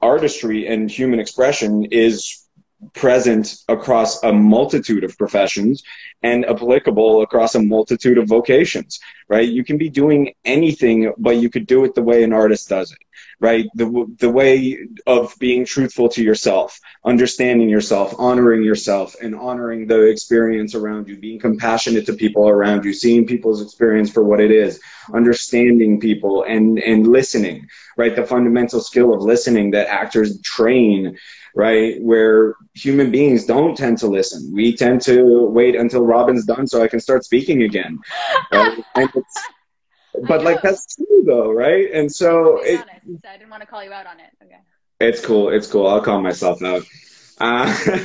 Artistry and human expression is present across a multitude of professions and applicable across a multitude of vocations, right? You can be doing anything, but you could do it the way an artist does it, right? The, the way of being truthful to yourself, understanding yourself, honoring yourself, and honoring the experience around you, being compassionate to people around you, seeing people's experience for what it is, understanding people and, and listening, right? The fundamental skill of listening that actors train right? Where human beings don't tend to listen. We tend to wait until Robin's done so I can start speaking again. Right? And it's, but like that's true though, right? And so it. I didn't want to call you out on it. Okay. it's cool. It's cool. I'll call myself out. Uh,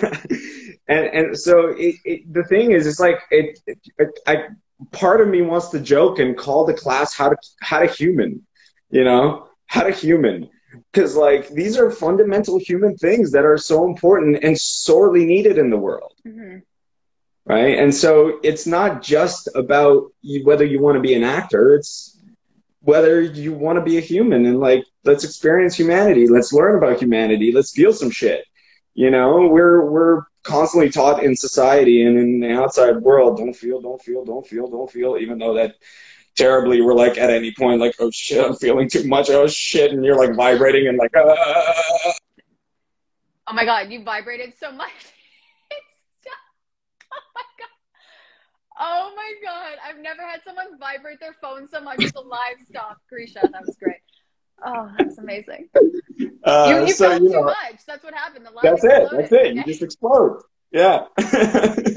and and so it, it, the thing is, it's like it, it. I part of me wants to joke and call the class how to how to human, you know, how to human, because like these are fundamental human things that are so important and sorely needed in the world hmm right and so it's not just about whether you want to be an actor it's whether you want to be a human and like let's experience humanity let's learn about humanity let's feel some shit you know we're we're constantly taught in society and in the outside world don't feel don't feel don't feel don't feel even though that terribly we're like at any point like oh shit i'm feeling too much oh shit and you're like vibrating and like ah. ah, ah, ah oh my god, you vibrated so much. It's so- oh my god. Oh my god. I've never had someone vibrate their phone so much with a livestock. Grisha, that was great. Oh, that's amazing. Uh, you you so, felt you too much. That's what happened. The line That's it. That's it. You just explode. Yeah.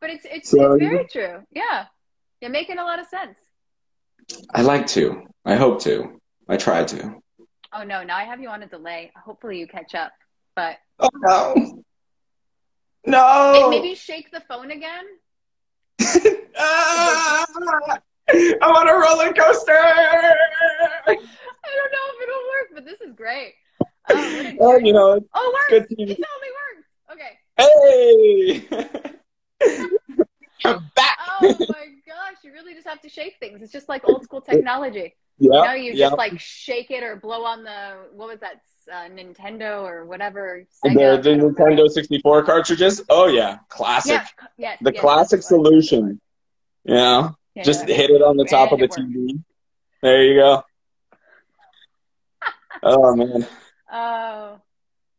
But it's it's, So, it's very true. Yeah. You're making a lot of sense. I like to. I hope to. I try to. Oh no, now I have you on a delay. Hopefully you catch up. But Oh no. No. and maybe shake the phone again. Ah! I'm on a roller coaster. I don't know if it'll work, but this is great. Oh, Oh, you know, it's Oh, it good worked. to It totally worked. Okay. Hey. I'm back. Oh my gosh, you really just have to shake things. It's just like old school technology. Yeah. You you yeah. just like shake it or blow on the what was that uh, Nintendo or whatever. the, Sega. the Nintendo 64 cartridges. Oh yeah, classic. Yeah, yes. the yes, classic that's what it was. solution. You know, Yeah, just yeah. hit it on the top of the. TV. There you go. oh man. Oh,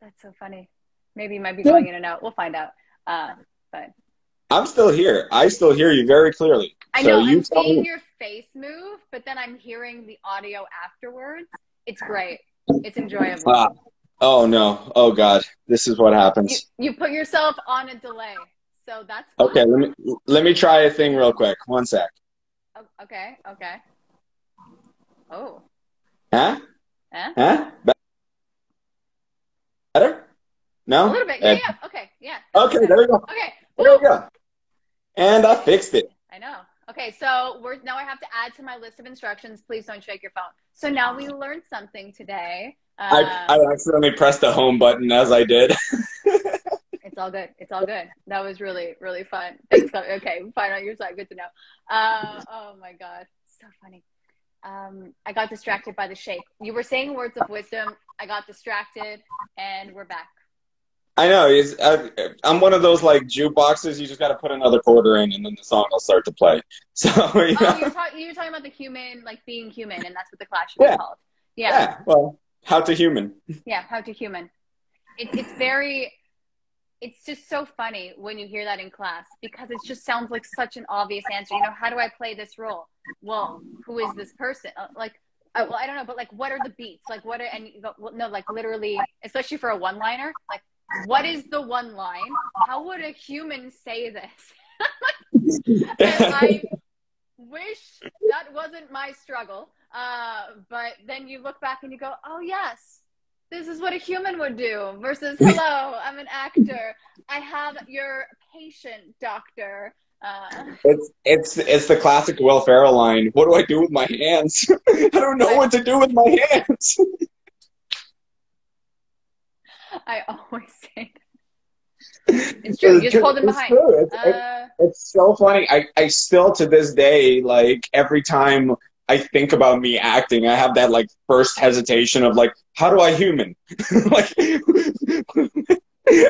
that's so funny. Maybe you might be Yeah. going in and out. We'll find out. Uh, but I'm still here. I still hear you very clearly. I So know you I'm seeing me. your face move, but then I'm hearing the audio afterwards. It's great. It's enjoyable. Ah. Oh no. Oh god. This is what happens. you put yourself on a delay, so that's. Okay, let me let me try a thing real quick. One sec. Okay. Okay. Oh. Huh? Eh? Huh? Ba- No? A little bit. Yeah, yeah. Okay. Yeah. Okay, there we go. Okay. There we go. And I fixed it. I know. Okay, so we're now I have to add to my list of instructions. Please don't shake your phone. So now we learned something today. I, Um, I accidentally pressed the home button as I did. It's all good. It's all good. That was really, really fun. Thanks. Okay, fine on your side. Good to know. Uh, oh my God. So funny. Um, I got distracted by the shake. You were saying words of wisdom. I got distracted, and we're back. I know. It's, I, I'm one of those like jukeboxes. You just got to put another quarter in, and then the song will start to play. So you oh, you're, talk- you're talking about the human, like being human, and that's what the class should Yeah. called. Yeah. yeah. Well, how to human. Yeah, how to human. It's it's very it's just so funny when you hear that in class because it just sounds like such an obvious answer. You know, how do I play this role? Well, who is this person? Uh, like, uh, well, I don't know, but like, what are the beats? Like, what are and you go, well, no, like literally, especially for a one-liner, like, what is the one line? How would a human say this? and I wish that wasn't my struggle. Uh, but then you look back and you go, oh, yes, this is what a human would do versus, hello, I'm an actor. I have your patient, doctor. Uh, It's it's it's the classic Will Ferrell line. What do I do with my hands? I don't know what to do with my hands. I always say that. It's true. You just hold them It's behind. It's, it's- Uh, it's so funny. I, I still to this day, like every time I think about me acting, I have that like first hesitation of like, how do I human? like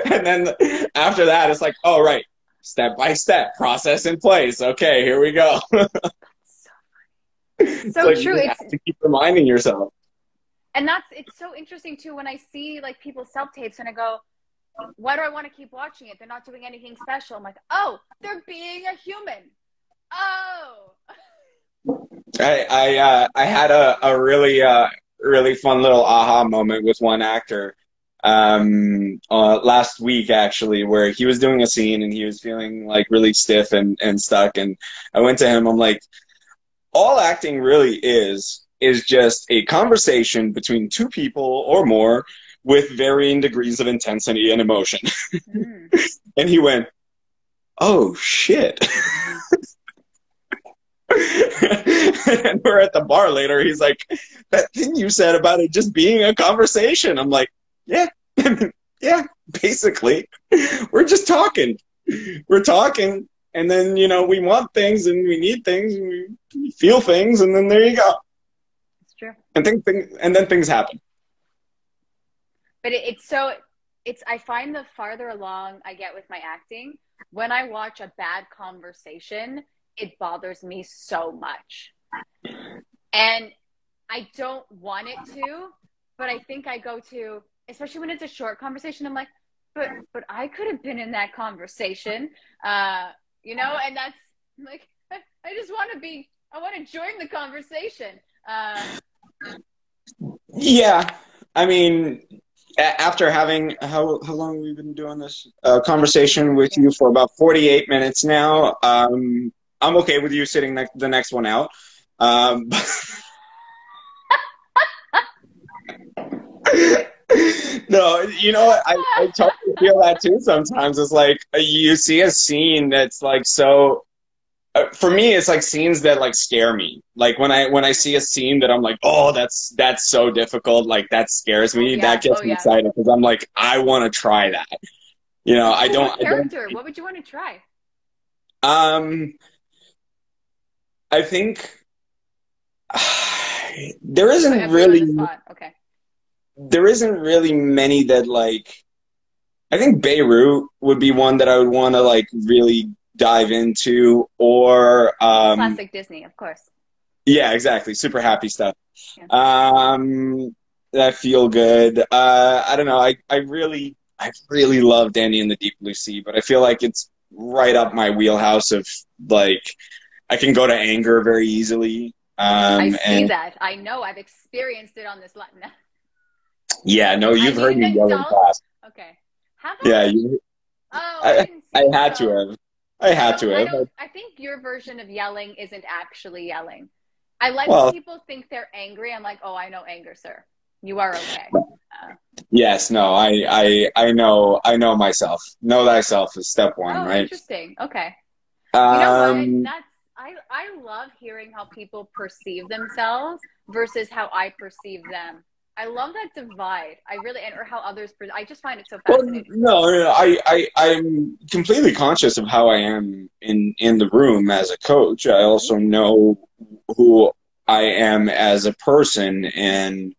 and then after that it's like, oh right, step by step, process in place. Okay, here we go. so It's so like, true. You It's have to keep reminding yourself. And that's it's so interesting too when I see like people's self tapes and I go, why do I want to keep watching it? They're not doing anything special. I'm like, oh, they're being a human. Oh, I I uh, I had a, a really uh, really fun little aha moment with one actor um, uh, last week actually, where he was doing a scene and he was feeling like really stiff and, and stuck, and I went to him. I'm like, all acting really is is just a conversation between two people or more with varying degrees of intensity and emotion. Hmm. And he went, "Oh shit." and we're at the bar later. He's like, "That thing you said about it just being a conversation." I'm like, "Yeah, yeah, basically, we're just talking. We're talking, and then you know we want things and we need things and we feel things, and then there you go. And things, things and then things happen. but it, it's so it's i find the farther along i get with my acting when i watch a bad conversation it bothers me so much and i don't want it to but i think i go to especially when it's a short conversation i'm like but but i could have been in that conversation uh you know and that's like i just want to be i want to join the conversation uh Yeah, I mean, after having how how long we've we been doing this uh, conversation with you for about forty eight minutes now? Um, I'm okay with you sitting the next one out. Um, no, you know? I, I totally feel that too. Sometimes it's like you see a scene that's like so. Uh, for me, it's like scenes that like scare me. Like when I when I see a scene that I'm like, oh, that's that's so difficult. Like that scares me. Oh, yeah. That gets Oh, me yeah. excited because I'm like, I want to try that. You know, I don't. I don't. character what would you want to try Um, I think there isn't on really. Okay. there isn't really many that like I think Beirut would be one that I would want to like really dive into or um Classic Disney, of course. yeah exactly super happy stuff Yeah. um that feel good uh I don't know I I really I really love Danny and the Deep Blue Sea but I feel like it's right up my wheelhouse of like I can go to anger very easily um I see and that. I know. I've experienced it on this Latin. yeah no you've I heard me yell in class Okay. Have I? yeah you Oh, I- I, I had so. to have I had to I, have I think your version of yelling isn't actually yelling. I like Well- when people think they're angry. I'm like, oh, I know anger, sir. You are okay. Yes, no, I, I, I know, I know myself. Know thyself is step one, oh, right? interesting. Okay. Um, you know what? That's I I love hearing how people perceive themselves versus how I perceive them. I love that divide. I really and or how others. Per- I just find it so well, fascinating. no, no, no, I, I, I'm completely conscious of how I am in in the room as a coach. I also know who I am as a person and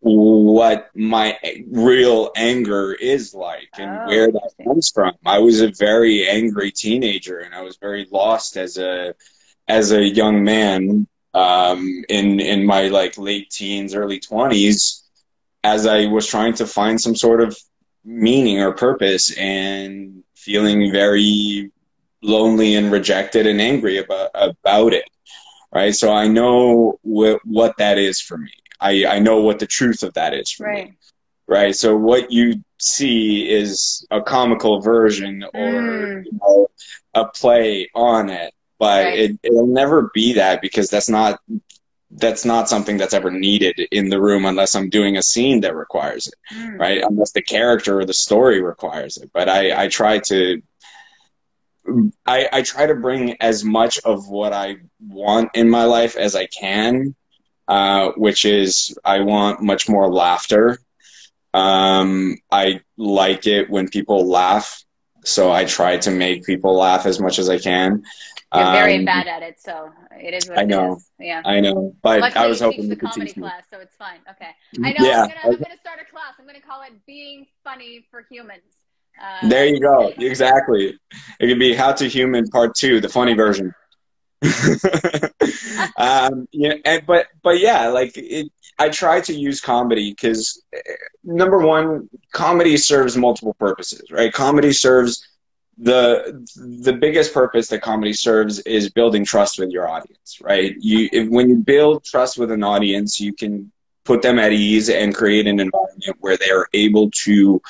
what my real anger is like and Oh, where that comes from. I was a very angry teenager and I was very lost as a as a young man um, in in my like late teens, early twenties, as I was trying to find some sort of meaning or purpose and feeling very lonely and rejected and angry about about it. Right. So I know what what that is for me. I, I know what the truth of that is for me Right. right? So what you see is a comical version or Mm. you know, a play on it, but Right. it, it'll never be that because that's not that's not something that's ever needed in the room unless I'm doing a scene that requires it, Mm. right? Unless the character or the story requires it. But I, I try to I, I try to bring as much of what I want in my life as I can, uh, which is I want much more laughter. Um, I like it when people laugh, so I try to make people laugh as much as I can. You're very Um, bad at it, so it is what I know. is. Yeah. I know, but Luckily, I was hoping you could comedy teach me. class, so it's fine. Okay. I know. Yeah, I'm gonna, I'm gonna start a class. I'm gonna call it "Being Funny for Humans." Uh, there you go. Exactly. It could be How to Human Part Two, the funny version. um, yeah, and, but but yeah, like it, I try to use comedy because number one, comedy serves multiple purposes, right? Comedy serves the the biggest purpose that comedy serves is building trust with your audience, right? You if, when you build trust with an audience, you can put them at ease and create an environment where they are able to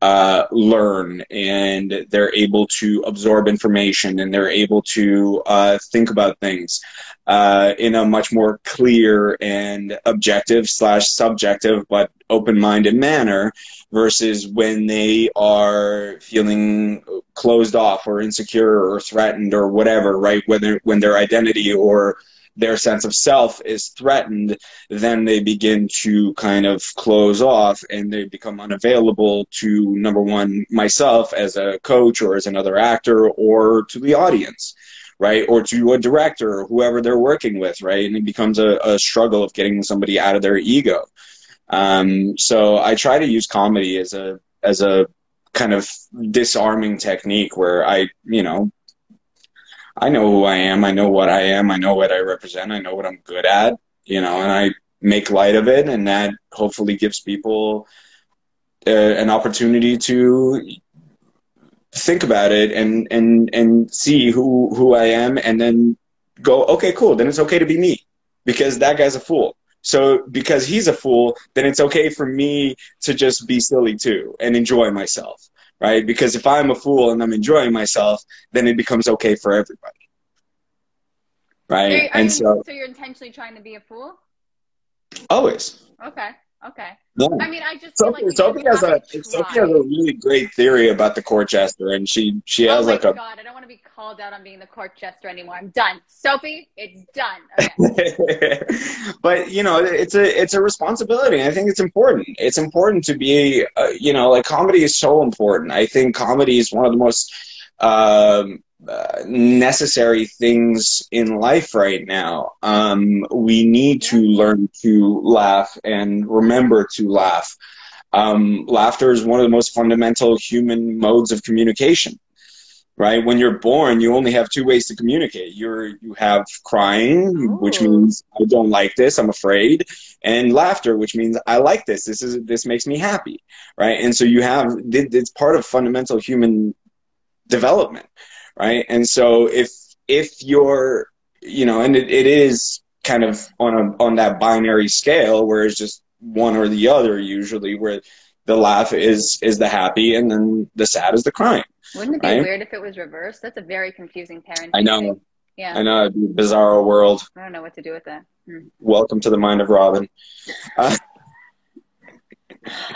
uh, learn and they're able to absorb information and they're able to uh, think about things uh, in a much more clear and objective slash subjective but open-minded manner versus when they are feeling closed off or insecure or threatened or whatever right? Whether when their identity or their sense of self is threatened then they begin to kind of close off and they become unavailable to number one myself as a coach or as another actor or to the audience right? Or to a director or whoever they're working with right? And it becomes a, a struggle of getting somebody out of their ego. Um, so i try to use comedy as a as a kind of disarming technique where i you know I know who I am. I know what I am. I know what I represent. I know what I'm good at, you know, and I make light of it. And that hopefully gives people uh, an opportunity to think about it and, and, and see who, who I am and then go, okay, cool. Then it's okay to be me because that guy's a fool. So because he's a fool, then it's okay for me to just be silly too and enjoy myself right? Because if I'm a fool and I'm enjoying myself, then it becomes okay for everybody, right? Are, you- are and you- so so you're intentionally trying to be a fool? always, Okay. Okay. yeah. I mean, I just feel Sophie, like Sophie has a Sophie has a really great theory about the court jester, and she she Oh has like a god! I don't want to be called out on being the court jester anymore. I'm done. Sophie, it's done. Okay. but you know it's a it's a responsibility i think it's important it's important to be uh, you know like comedy is so important i think comedy is one of the most um, uh, necessary things in life right now um, we need to learn to laugh and remember to laugh um, laughter is one of the most fundamental human modes of communication right? When you're born, you only have two ways to communicate. You're you have crying, which oh. means I don't like this, I'm afraid, and laughter, which means I like this. This is this makes me happy, right? And so you have it's part of fundamental human development, right? And so if if you're you know, and it, it is kind of on a on that binary scale where it's just one or the other usually where the laugh is is the happy and then the sad is the crying. Wouldn't it be Right? weird if it was reversed? That's a very confusing parenting. I know. thing. Yeah. I know it'd be a bizarre world. I don't know what to do with that. Hmm. Welcome to the mind of Robin. Uh,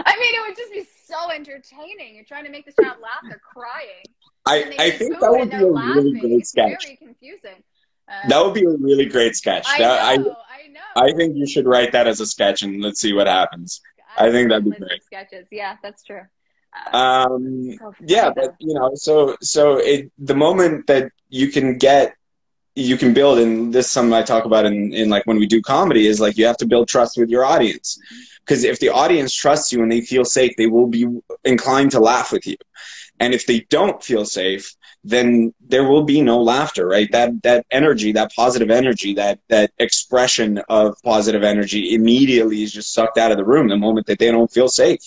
I mean, it would just be so entertaining. You're trying to make this child laugh, they're crying. I, I think that would be a really great it's sketch. Very confusing. Uh, That would be a really great sketch. I That- I, know, I, know. I think you should write that as a sketch and let's see what happens. I think that'd be great. Sketches, yeah, that's true. Um, so yeah, but you know, so so it the moment that you can get you can build and this is something I talk about in, in like when we do comedy is like you have to build trust with your audience. Because if the audience trusts you and they feel safe, they will be inclined to laugh with you. And if they don't feel safe, then there will be no laughter, right? That that energy, that positive energy, that that expression of positive energy immediately is just sucked out of the room the moment that they don't feel safe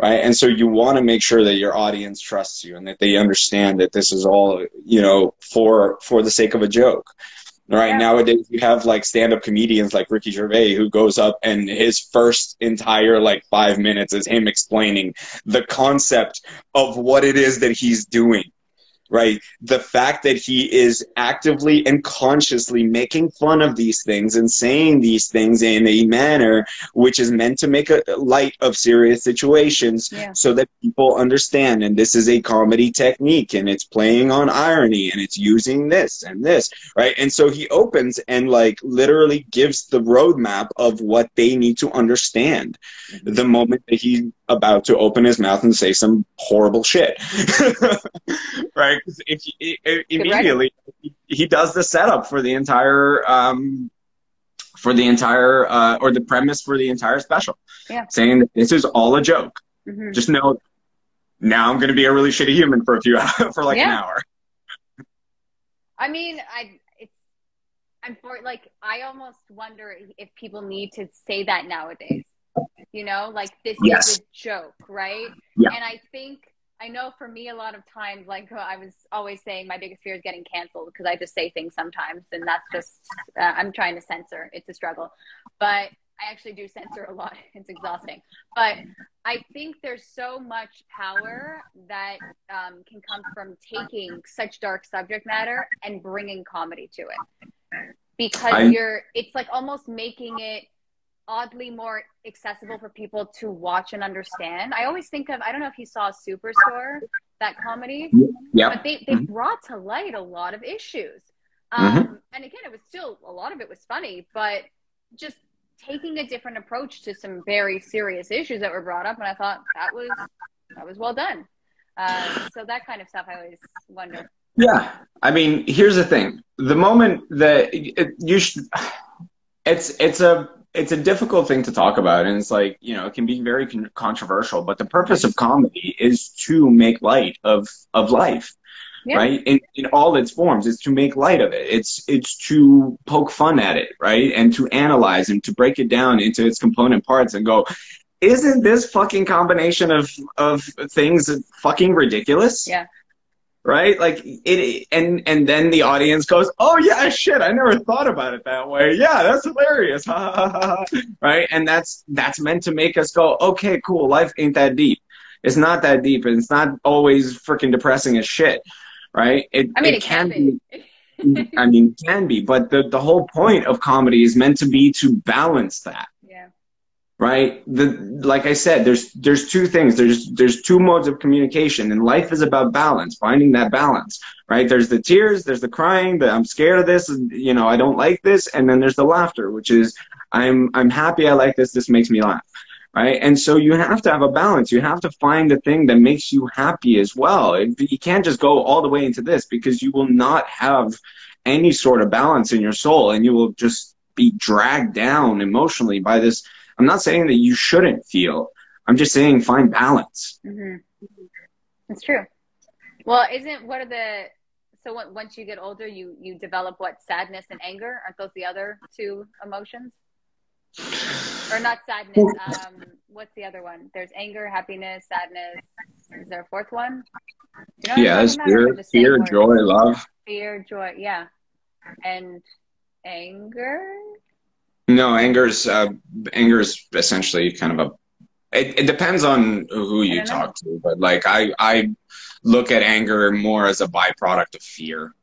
right and so you want to make sure that your audience trusts you and that they understand that this is all you know for for the sake of a joke right Yeah. nowadays you have like stand-up comedians like ricky gervais who goes up and his first entire like five minutes is him explaining the concept of what it is that he's doing right? The fact that he is actively and consciously making fun of these things and saying these things in a manner which is meant to make a light of serious situations Yeah. so that people understand. And this is a comedy technique and it's playing on irony and it's using this and this right? And so he opens and like literally gives the roadmap of what they need to understand mm-hmm. the moment that he's about to open his mouth and say some horrible shit. Right 'Cause if he, i- i- immediately he- he does the setup for the entire um for the entire uh, or the premise for the entire special Yeah. saying that this is all a joke Mhm. just know now I'm going to be a really shitty human for a few for like an hour. I mean, I it's I'm for like I almost wonder if people need to say that nowadays. You know, like this Yes. is a joke, right? Yeah. And I think I know for me a lot of times like I was always saying my biggest fear is getting canceled because I just say things sometimes and that's just uh, I'm trying to censor. It's a struggle. But I actually do censor a lot. It's exhausting. But I think there's so much power that um, can come from taking such dark subject matter and bringing comedy to it. Because I- you're, it's like almost making it oddly more accessible for people to watch and understand. I always think of, I don't know if you saw Superstore, that comedy, Yeah. but they, they Mhm. brought to light a lot of issues. Um, And again, it was still, a lot of it was funny, but just taking a different approach to some very serious issues that were brought up. And I thought that was, that was well done. Uh, so that kind of stuff I always wonder. Yeah. I mean, here's the thing. The moment that it, you should, it's, it's a, it's a difficult thing to talk about. And it's like, you know, it can be very con- controversial, but the purpose of comedy is to make light of, of life. Yeah. right in, in all its forms it's to make light of it it's it's to poke fun at it right and to analyze and to break it down into its component parts and go isn't this fucking combination of of things fucking ridiculous Yeah. Right? Like it and and then the audience goes oh yeah shit i never thought about it that way. Yeah that's hilarious. Ha, ha, ha, ha. right? And that's that's meant to make us go okay cool life ain't that deep. It's not that deep and it's not always freaking depressing as shit. Right? It, I mean, it, can, be. I mean, it can be, but the, the whole point of comedy is meant to be to balance that. Right? The, like I said, there's, there's two things. There's, there's two modes of communication and life is about balance, finding that balance, right? There's the tears, there's the crying, the I'm scared of this, you know, I don't like this. And then there's the laughter, which is I'm, I'm happy I like this. This makes me laugh. Right. And so you have to have a balance. You have to find the thing that makes you happy as well. You can't just go all the way into this because you will not have any sort of balance in your soul and you will just be dragged down emotionally by this. I'm not saying that you shouldn't feel. I'm just saying find balance. hmm It's true. Well, isn't what are the so once you get older, you you develop what sadness and anger? Aren't those the other two emotions? Or not sadness? Um, what's the other one? There's anger, happiness, sadness. Is there a fourth one? You know what Yeah, I'm that's talking about, or fear, am I just saying fear, joy, love. fear, joy. Yeah, and anger. No, anger's uh, anger is essentially kind of a. It, it depends on who you don't know. talk to, but like I I look at anger more as a byproduct of fear.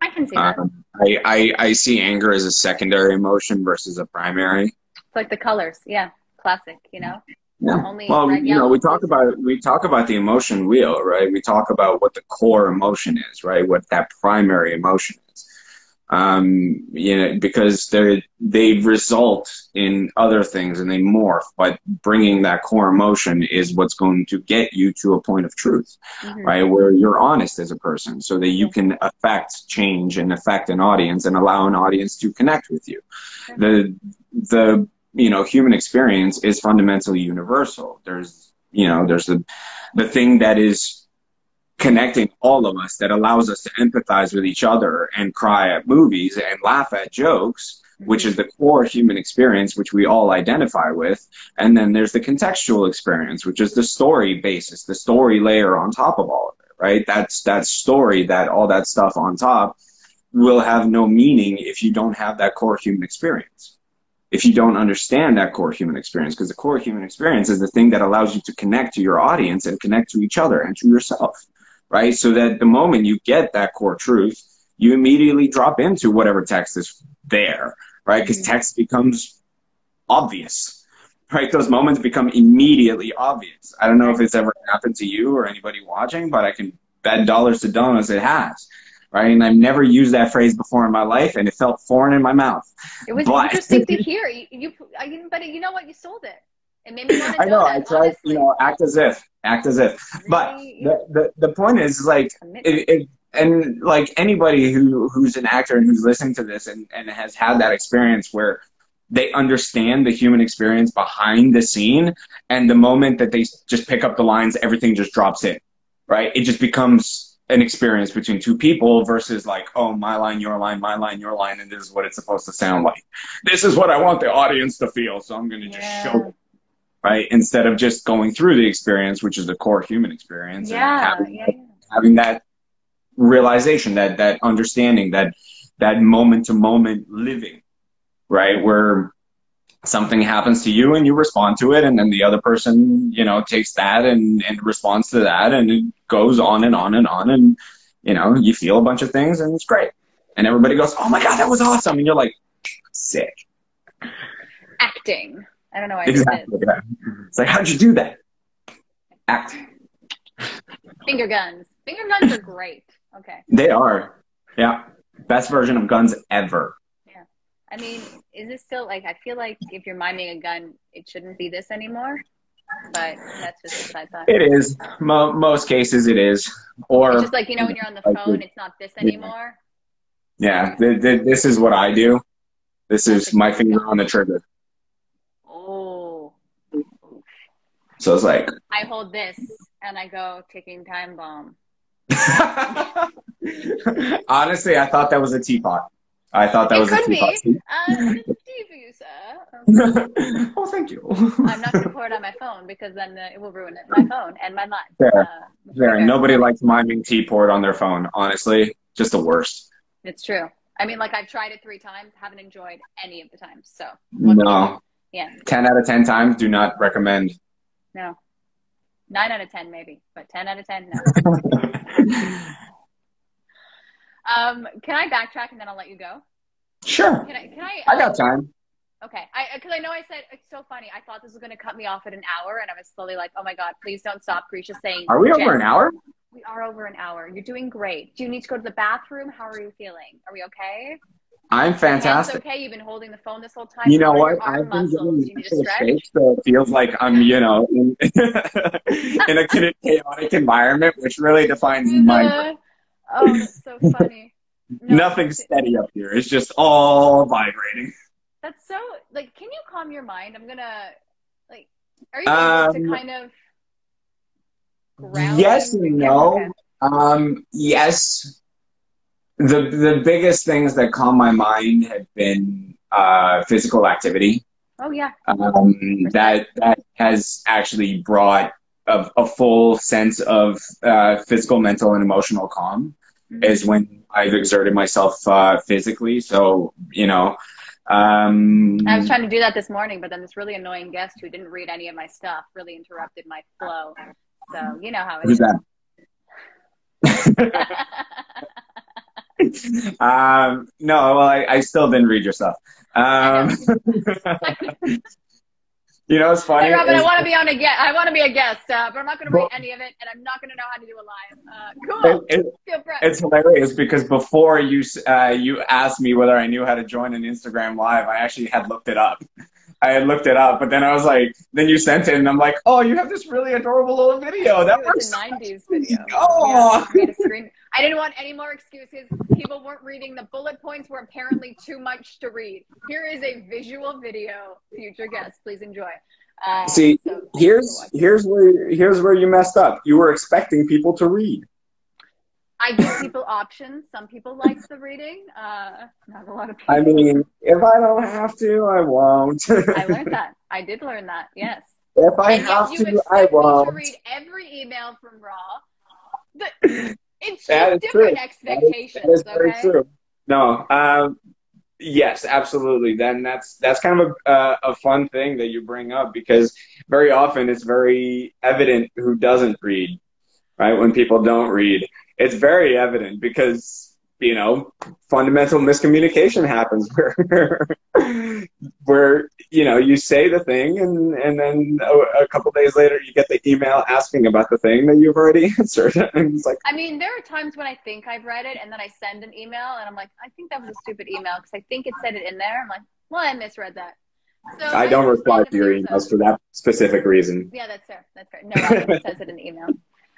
I can see that. Um, I, I I see anger as a secondary emotion versus a primary. It's like the colors. Yeah, classic. You know. Yeah. Only well, red, you know, we talk about we talk about the emotion wheel, right? We talk about what the core emotion is, right? What that primary emotion is. Um, you know, because they they result in other things and they morph, but bringing that core emotion is what's going to get you to a point of truth, Mhm. right? Where you're honest as a person, so that you can affect change and affect an audience and allow an audience to connect with you. Sure. The the you know human experience is fundamentally universal. There's you know there's the the thing that is connecting all of us that allows us to empathize with each other and cry at movies and laugh at jokes which is the core human experience which we all identify with. And then there's the contextual experience which is the story basis the story layer on top of all of it right? That's that story that all that stuff on top will have no meaning if you don't have that core human experience. If you don't understand that core human experience because the core human experience is the thing that allows you to connect to your audience and connect to each other and to yourself right so that the moment you get that core truth you immediately drop into whatever text is there right because Mhm. text becomes obvious right those moments become immediately obvious i don't know if it's ever happened to you or anybody watching but i can bet dollars to donuts it has right and i've never used that phrase before in my life and it felt foreign in my mouth It was But- interesting to hear. You, you, I but you know what? You sold it. It made me want to i know i tried honestly. you know act as if act as if. But the, the, the point is like it, it, and like anybody who who's an actor and who's listening to this and, and has had that experience where they understand the human experience behind the scene and the moment that they just pick up the lines everything just drops in right? It just becomes an experience between two people versus like oh my line your line my line your line and this is what it's supposed to sound like. This is what i want the audience to feel so i'm going to just Yeah. show them right? Instead of just going through the experience which is the core human experience yeah, having yeah, yeah. having that realization that that understanding that that moment to moment living right? Where something happens to you and you respond to it and then the other person you know takes that and and responds to that and it goes on and on and on and you know you feel a bunch of things and it's great. And everybody goes oh my god that was awesome. And you're like sick. Acting. I don't know why exactly yeah. it's like how'd you do that this. Finger guns. Finger guns are great. Okay. they are yeah best version of guns ever Yeah. I mean, is this still like? I feel like if you're miming a gun, it shouldn't be this anymore. But that's just a side thought. It is. Mo- most cases, it is. Or It's just like you know when you're on the Like phone, the- it's not this anymore. yeah, th- th- this is what I do. This is my finger on the trigger. Oh, So it's like, I hold this and I go ticking time bomb. honestly, I thought that was a teapot. I thought that It was a could be. teapot. Uh, what does it do for you, sir? oh, thank you. I'm not going to pour it on my phone because then uh, it will ruin it. my phone and my life. Fair. Uh, okay. nobody likes miming teapot on their phone. Honestly, just the worst. It's true. I mean, like I've tried it three times, haven't enjoyed any of the times. So what can you No. Yeah, ten out of ten times, do not recommend. No. Nine out of ten, maybe, but ten out of ten, no. Um, can I backtrack and then I'll let you go? sure, Can I? Can I? I got time. Okay, I because I know I said it's so funny. I thought this was going to cut me off at an hour, and I was slowly like, "Oh my god, please don't stop." Grisha's saying, Are we over an hour? We are over an hour. You're doing great. Do you need to go to the bathroom? How are you feeling? Are we okay? I'm fantastic. okay. You've been holding the phone this whole time. You know what? I've been muscles? getting You need to mental stretch. shake, so it feels like I'm, you know, in, in a chaotic environment, which really defines my. Uh, oh, that's so funny. No, Nothing's steady up here. It's just all vibrating. That's so like. Can you calm your mind? I'm gonna like. Are you able to Um, kind of? ground Yes and no. okay. Um, yes. The the biggest things that calm my mind have been uh, physical activity. Oh yeah. um, that that has actually brought a, a full sense of uh, physical, mental, and emotional calm. Mhm. Is when I've exerted myself uh, physically. So you know, um, I was trying to do that this morning, but then this really annoying guest who didn't read any of my stuff really interrupted my flow. So you know how it who's is. that? um, no, well, I, I still didn't read your stuff. Um, You know, it's funny. Hey, Robin, is- I want to be on a guest. I want to be a guest, uh, but I'm not going to read any of it, and I'm not going to know how to do a live. Uh, cool. it- it- it's hilarious because before you uh, you asked me whether I knew how to join an Instagram live, I actually had looked it up. I had looked it up, but then I was like, then you sent it, and I'm like, oh, you have this really adorable little video. That it works. was a 90s video. Oh. Yeah, made a screen. I didn't want any more excuses. People weren't reading. The bullet points were apparently too much to read. Here is a visual video. Future guests, please enjoy. Uh, See, so- Here's here's where here's where you messed up. You were expecting people to read. I give people options. Some people like the reading. Uh, not a lot of people. I mean, if I don't have to, I won't. I learned that. I did learn that. Yes. if I and have to, I me to won't. read every email from Raw. But it's That just different true. expectations. That is very okay. true. No, um, yes, absolutely. Then that's that's kind of a uh, a fun thing that you bring up because very often it's very evident who doesn't read, right? When people don't read, it's very evident because you know fundamental miscommunication happens where where you know you say the thing and and then a, a couple days later you get the email asking about the thing that you've already answered and it's like I mean, there are times when I think I've read it and then I send an email and I'm like, I think that was a stupid email because I think it said it in there. I'm like, well, I misread that. So I don't reply to your emails for that specific reason. Yeah, that's fair. That's fair. No, Robin says it in the email.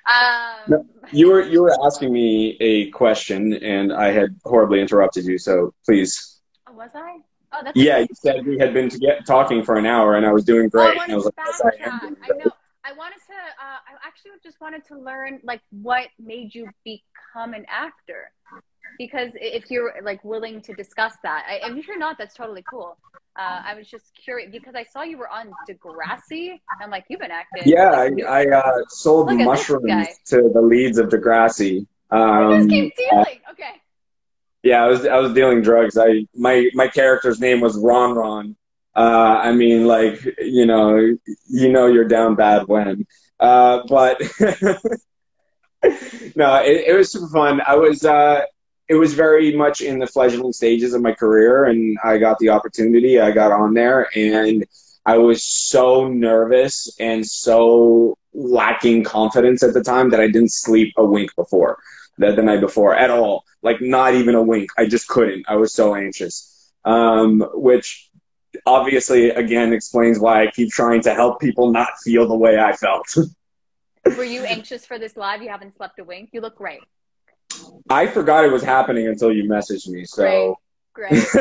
Um, No, You were you were asking me a question, and I had horribly interrupted you. So please, Oh, was I? Oh, that's yeah, you said we had been to get talking for an hour, and I was doing Oh, I great. and I was like, yes, I am I know. I wanted to. Uh, I actually just wanted to learn like what made you become an actor, because if you're like willing to discuss that, I, and if you're not, that's totally cool. Uh, I was just curious because I saw you were on Degrassi. I'm like, you've been acting. Yeah, I, I uh, sold Look at this mushrooms to the leads of Degrassi. You Um, just keep dealing. Okay. yeah, I was I was dealing drugs. I my my character's name was Ron Ron. Uh, I mean, like you know, you know, you're down bad when. Uh, but no, it, it was super fun. I was uh, it was very much in the fledgling stages of my career, and I got the opportunity. I got on there, and I was so nervous and so lacking confidence at the time that I didn't sleep a wink before the, the night before at all. Like not even a wink. I just couldn't. I was so anxious. Um, which obviously again explains why I keep trying to help people not feel the way I felt. Were you anxious for this live? You haven't slept a wink. You look great. I forgot it was happening until you messaged me. So Great.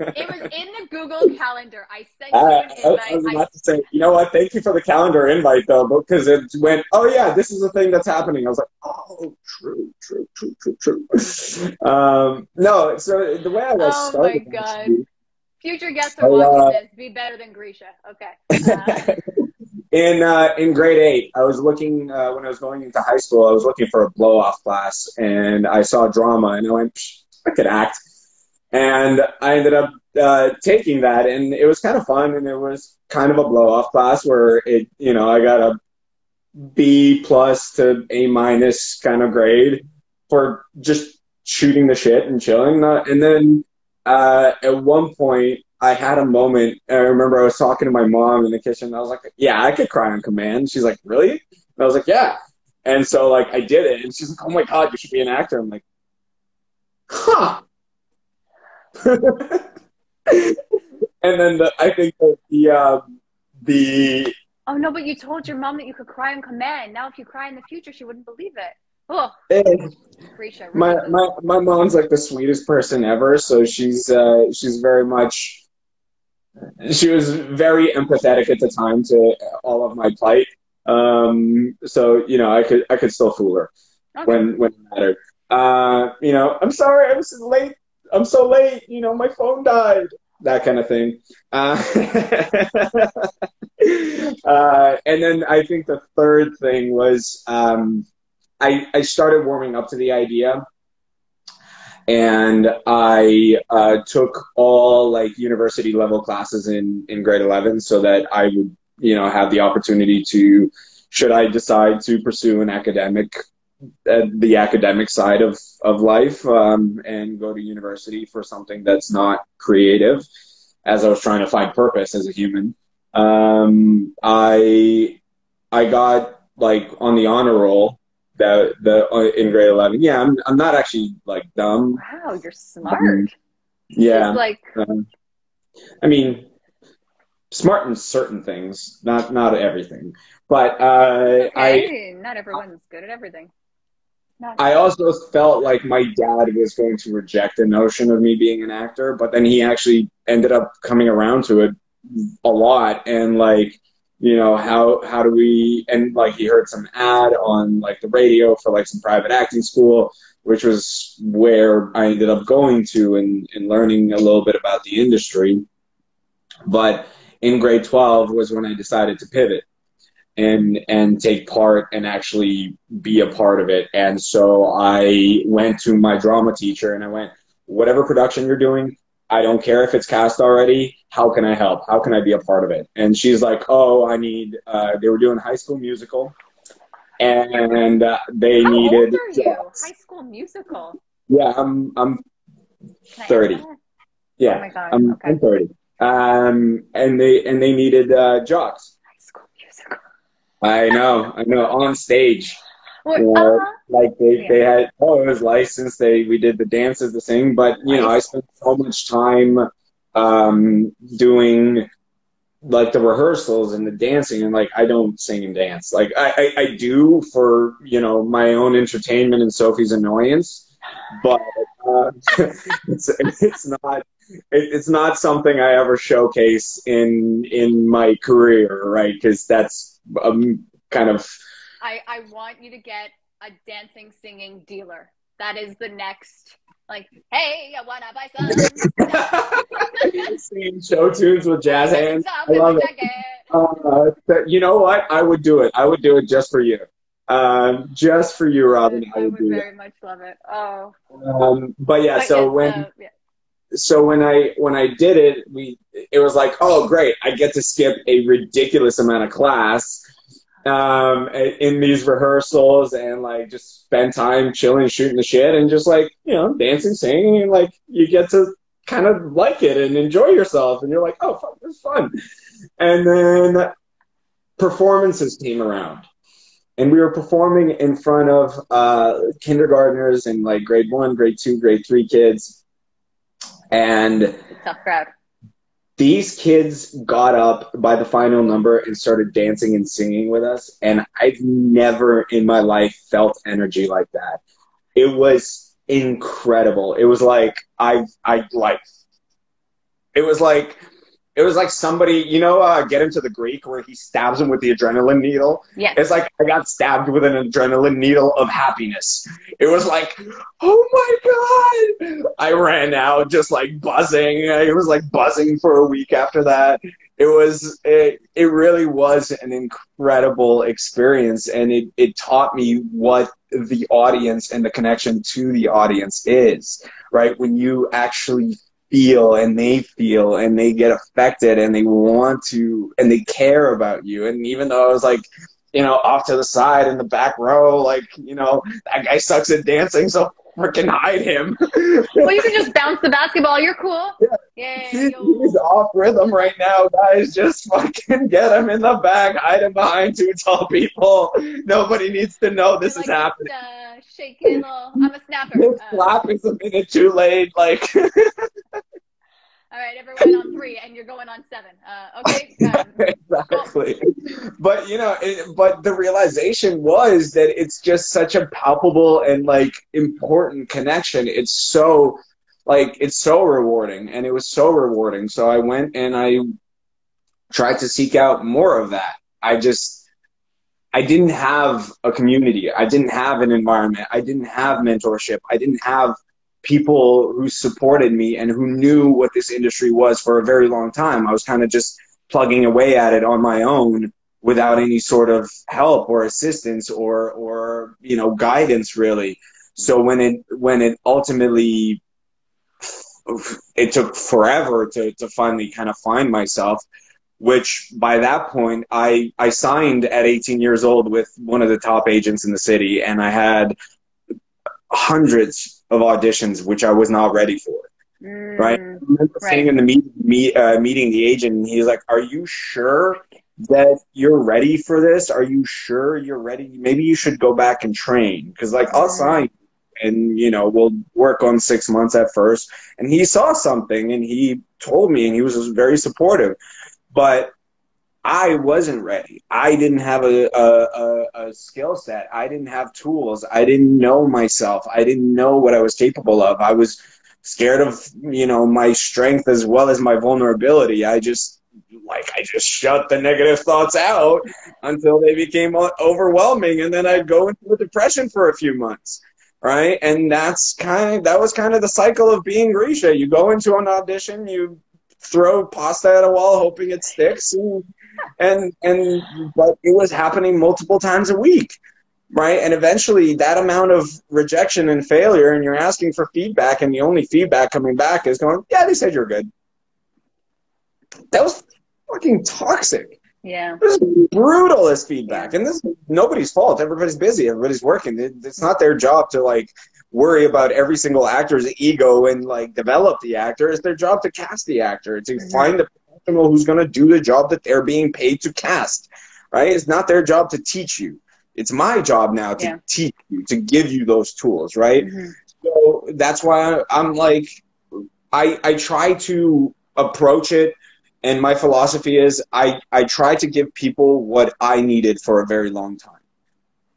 It was in the Google Calendar. I sent you an I was invite. I to say, you know what? Thank you for the calendar invite though, because it went, oh yeah, this is a thing that's happening. I was like, oh, true, true, true, true, true. um, no, so the way I was Oh my God. actually, Future guests are watching uh, this. Be better than Grisha. Okay. Uh, in uh, in grade eight, I was looking uh, when I was going into high school. I was looking for a blow off class, and I saw drama, and I went, I could act, and I ended up uh, taking that, and it was kind of fun, and it was kind of a blow off class where it, you know, I got a B plus to A minus kind of grade for just shooting the shit and chilling, Uh, and then uh, at one point I had a moment. I remember I was talking to my mom in the kitchen. And I was like, "Yeah, I could cry on command." She's like, "Really?" And I was like, "Yeah." And so like I did it, and she's like, "Oh my god, you should be an actor." I'm like, "Huh." and then the, I think that the um, the oh no, but you told your mom that you could cry on command. Now, if you cry in the future, she wouldn't believe it. Oh, my my my mom's like the sweetest person ever. So she's uh, she's very much she was very empathetic at the time to all of my plight. Um, so you know, I could I could still fool her Okay. when when it mattered. Uh, you know, I'm sorry, I was late. I'm so late. You know, my phone died. That kind of thing. Uh, uh, and then I think the third thing was um, I I started warming up to the idea, and I uh, took all like university level classes in in grade eleven, so that I would you know have the opportunity to should I decide to pursue an academic uh, the academic side of of life um, and go to university for something that's not creative, as I was trying to find purpose as a human. Um, I I got like on the honor roll that the uh, in grade eleven. Yeah, I'm I'm not actually like dumb. Wow, you're smart. Yeah, It's like um, I mean, smart in certain things, not not everything. But uh, I not everyone's good at everything. Not I also felt like my dad was going to reject the notion of me being an actor, but then he actually ended up coming around to it a lot and like you know how how do we and like he heard some ad on like the radio for like some private acting school which was where I ended up going to and, and learning a little bit about the industry but in grade 12 was when I decided to pivot and and take part and actually be a part of it. And so I went to my drama teacher and I went, whatever production you're doing, I don't care if it's cast already. How can I help? How can I be a part of it? And she's like, oh, I need. Uh, they were doing High School Musical, and uh, they How needed. old are you? High School Musical. Yeah, I'm I'm Can I ask 30. yeah, Oh my god. I'm, okay. I'm 30. Um, and they and they needed uh, jocks. High School Musical. I know, I know, on stage. Yeah. uh, like they, Yeah. they had oh it was licensed they we did the dances the thing but you know i spent so much time um doing like the rehearsals and the dancing and like i don't sing and dance like i i, I do for you know my own entertainment and sophie's annoyance but uh, it's it's not it, it's not something i ever showcase in in my career right because that's um, kind of I, I want you to get a dancing, singing dealer. That is the next, like, hey, I wanna buy some. Singing show tunes with jazz hands. I love it. Uh, but you know what? I would do it. I would do it just for you. Um, just for you, Robin. I I would would do very much love it. Oh. Um, but yeah, But so yes, when uh, yeah. so when I when I did it, we it was like, oh great, I get to skip a ridiculous amount of class um in these rehearsals and like just spend time chilling, shooting the shit, and just like you know dancing, singing, and like you get to kind of like it and enjoy yourself, and you're like, oh, fuck, this is fun. And then performances came around. And we were performing in front of uh, kindergartners and like grade one, grade two, grade three kids. And tough crowd. These kids got up by the final number and started dancing and singing with us. And I've never in my life felt energy like that. It was incredible. It was like, I, I like, it was like, it was like somebody, you know, uh, Get Him to the Greek where he stabs him with the adrenaline needle. Yes. It's like I got stabbed with an adrenaline needle of happiness. It was like, oh my god! I ran out just like buzzing. It was like buzzing for a week after that. It was it, it really was an incredible experience and it, it taught me what the audience and the connection to the audience is, right? When you actually feel and they feel and they get affected and they want to and they care about you. And even though I was like, you know, off to the side in the back row, like, you know, that guy sucks at dancing, so freaking hide him. well, you can just bounce the basketball. You're cool. Yeah. He- He's off rhythm right now, guys. Just fucking get him in the back, hide him behind two tall people. Nobody needs to know this You're is like, happening. Uh, shaking little. I'm a snapper. This Uh, slap is a minute too late. Like, right, everyone on three, and you're going on seven. Uh, okay. Exactly. But you know, it, but the realization was that it's just such a palpable and like important connection. It's so like it's so rewarding, and it was so rewarding. So I went and I tried to seek out more of that. I just I didn't have a community. I didn't have an environment. I didn't have mentorship. I didn't have people who supported me and who knew what this industry was for a very long time. I was kind of just plugging away at it on my own without any sort of help or assistance or or you know guidance really. So when it when it ultimately it took forever to to finally kind of find myself which by that point I I signed at 18 years old with one of the top agents in the city and I had hundreds of auditions which I was not ready for right? mm, remember Right. sitting in the meet, meet, uh, meeting the agent, and he's like, "Are you sure that you're ready for this? Are you sure you're ready? Maybe you should go back and train because, like, I'll sign, and you know, we'll work on six months at first." And he saw something, and he told me, and he was very supportive, but. I wasn't ready. I didn't have a, a, a, a skill set. I didn't have tools. I didn't know myself. I didn't know what I was capable of. I was scared of, you know, my strength as well as my vulnerability. I just, like, I just shut the negative thoughts out until they became overwhelming. And then I'd go into a depression for a few months. Right. And that's kind of, that was kind of the cycle of being Grisha. You go into an audition, you throw pasta at a wall, hoping it sticks. And, and and but it was happening multiple times a week right? And eventually that amount of rejection and failure and you're asking for feedback and the only feedback coming back is going yeah they said you're good. That was fucking toxic. Yeah. it was brutal as feedback and this is nobody's fault. Everybody's busy. Everybody's working. It's not their job to like worry about every single actor's ego and like develop the actor. It's their job to cast the actor to Mhm. find the professional who's going to do the job that they're being paid to cast right it's not their job to teach you it's my job now to Yeah. teach you to give you those tools right Mhm. so that's why I'm like, I I try to approach it, and my philosophy is I I try to give people what I needed for a very long time,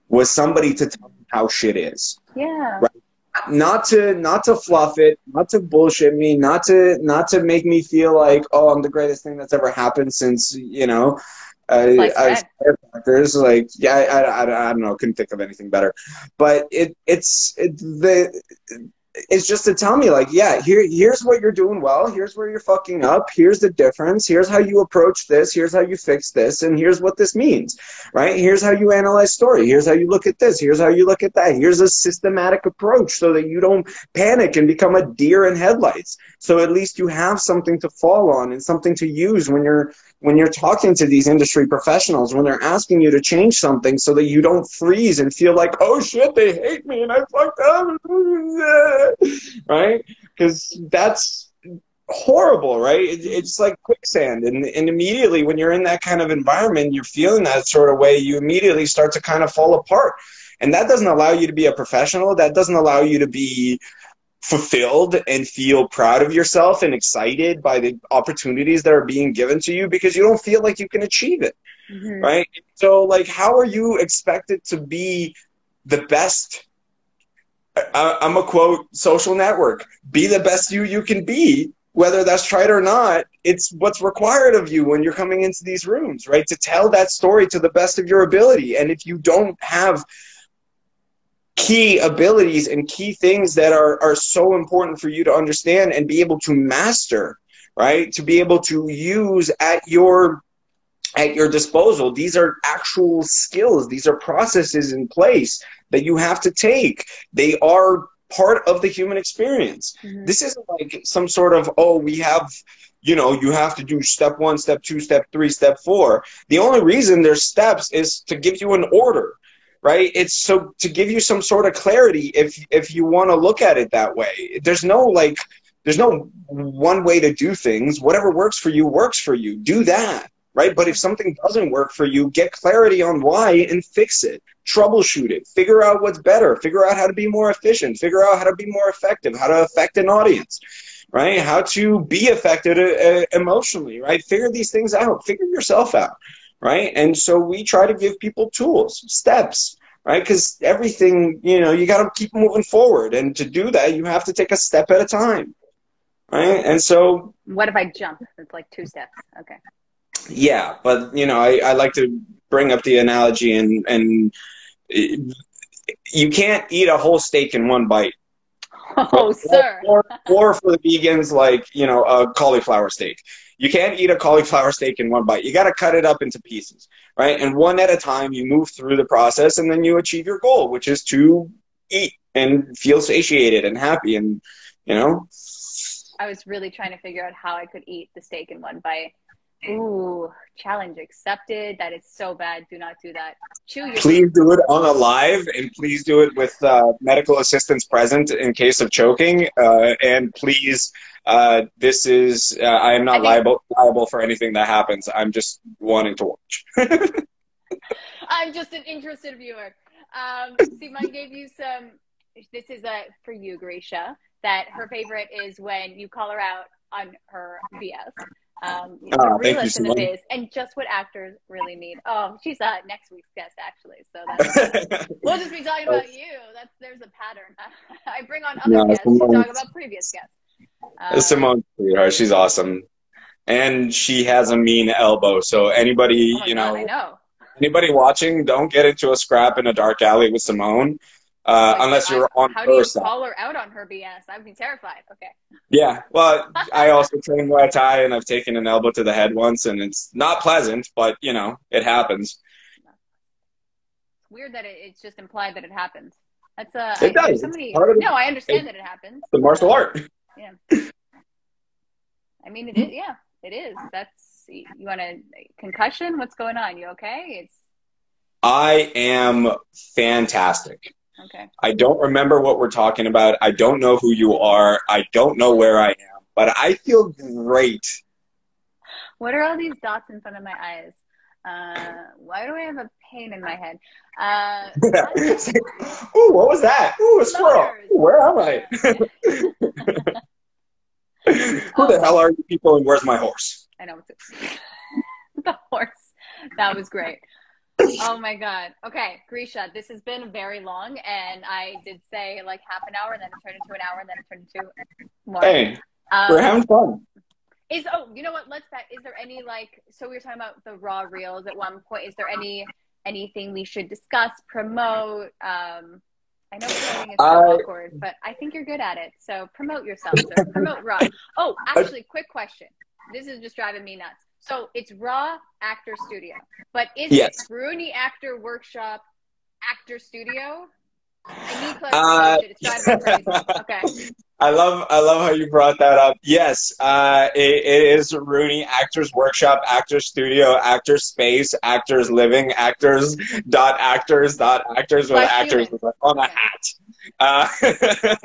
was somebody to tell me how shit is, Yeah. Right. Not to not to fluff it, not to bullshit me, not to not to make me feel like oh I'm the greatest thing that's ever happened since you know. Uh, Sliced I, like yeah I, I, I, I don't know couldn't think of anything better but it it's it, the it's just to tell me like yeah here here's what you're doing well here's where you're fucking up here's the difference here's how you approach this here's how you fix this and here's what this means right? Here's how you analyze story here's how you look at this here's how you look at that here's a systematic approach so that you don't panic and become a deer in headlights. So at least you have something to fall on and something to use when you're when you're talking to these industry professionals when they're asking you to change something so that you don't freeze and feel like oh shit they hate me and i fucked up. Right? Because that's horrible right? It, it's like quicksand. And, and immediately when you're in that kind of environment you're feeling that sort of way you immediately start to kind of fall apart. And that doesn't allow you to be a professional. That doesn't allow you to be fulfilled and feel proud of yourself and excited by the opportunities that are being given to you because you don't feel like you can achieve it Mhm. right? So like how are you expected to be the best? I, i'm a quote social network be the best you you can be. Whether that's tried or not it's what's required of you when you're coming into these rooms right? To tell that story to the best of your ability. And if you don't have key abilities and key things that are, are so important for you to understand and be able to master right? To be able to use at your at your disposal. These are actual skills. These are processes in place that you have to take. They are part of the human experience. Mhm. this isn't like some sort of oh we have you know you have to do step one step two step three step four. The only reason there's steps is to give you an order right? It's so to give you some sort of clarity if if you want to look at it that way there's no like there's no one way to do things. Whatever works for you works for you. Do that right? But if something doesn't work for you get clarity on why and fix it. Troubleshoot it. Figure out what's better. Figure out how to be more efficient. Figure out how to be more effective. How to affect an audience right? How to be affected uh, emotionally right? Figure these things out. Figure yourself out right and so we try to give people tools steps right because everything you know you got to keep moving forward and to do that you have to take a step at a time right and so What if I jump? It's like two steps. Okay. yeah but you know i, I like to bring up the analogy and and you can't eat a whole steak in one bite Oh, sir. or, or for the vegans like you know a cauliflower steak you can't eat a cauliflower steak in one bite. You got to cut it up into pieces right? And one at a time you move through the process and then you achieve your goal which is to eat and feel satiated and happy and you know? I was really trying to figure out how I could eat the steak in one bite. Ooh, challenge accepted. That is so bad. Do not do that. Chew your Please do it on a live, and please do it with uh, medical assistance present in case of choking. Uh, and please, uh, this is uh, I am not I think- liable liable for anything that happens. I'm just wanting to watch. I'm just an interested viewer. Um, Simon gave you some. This is a for you, Grisha. That her favorite is when you call her out on her BS. Um, Oh, the thank you, realist in the biz, and just what actors really need. Oh, she's uh, next week's guest actually. So that's, we'll just be talking about you. That's there's a pattern. I bring on other No, guests to talk about previous guests. Uh, Simone, sweetheart, she's awesome, and she has a mean elbow. So anybody, oh you God, know. anybody watching, don't get into a scrap in a dark alley with Simone, uh, unless you're on How do her you side. call her out on her BS? I'd be terrified. Okay. Yeah, well, I also train Muay Thai, and I've taken an elbow to the head once, and it's not pleasant, but you know, it happens. It's weird that it, it's just implied that it happens. That's uh, It I, does. there's So many, It's part of the- no, I understand that it happens. The martial Uh, art. Yeah. I mean, it is. Yeah, it is. That's you want a concussion? What's going on? You okay? It's I am fantastic. Okay. I don't remember what we're talking about. I don't know who you are. I don't know where I am, but I feel great. What are all these dots in front of my eyes? Uh, why do I have a pain in my head? Uh, Ooh, what was that? Ooh, a squirrel. Ooh, where am I? Who the hell are you people and where's my horse? I know it's the horse. That was great. Oh my god. Okay, Grisha, this has been very long, and I did say like half an hour, and then it turned into an hour, and then it turned into more. Hey, Um, we're having fun. Is oh, you know what? Let's back. Is there any like? So we were talking about the raw reels at one point. Is there any anything we should discuss, promote? Um, I know promoting is so I- awkward, but I think you're good at it. So promote yourself, sir. promote raw. Oh, actually, quick question. This is just driving me nuts. So it's Raw Actor Studio, but is Yes. it Rooney Actor Workshop Actor Studio? I need Uh, clarification. it's driving me crazy. Okay. I love I love how you brought that up. Yes, uh, it, it is Rooney Actors Workshop, Actors Studio, Actors Space, Actors Living, Actors dot Actors dot Actors with actors on a hat. Uh,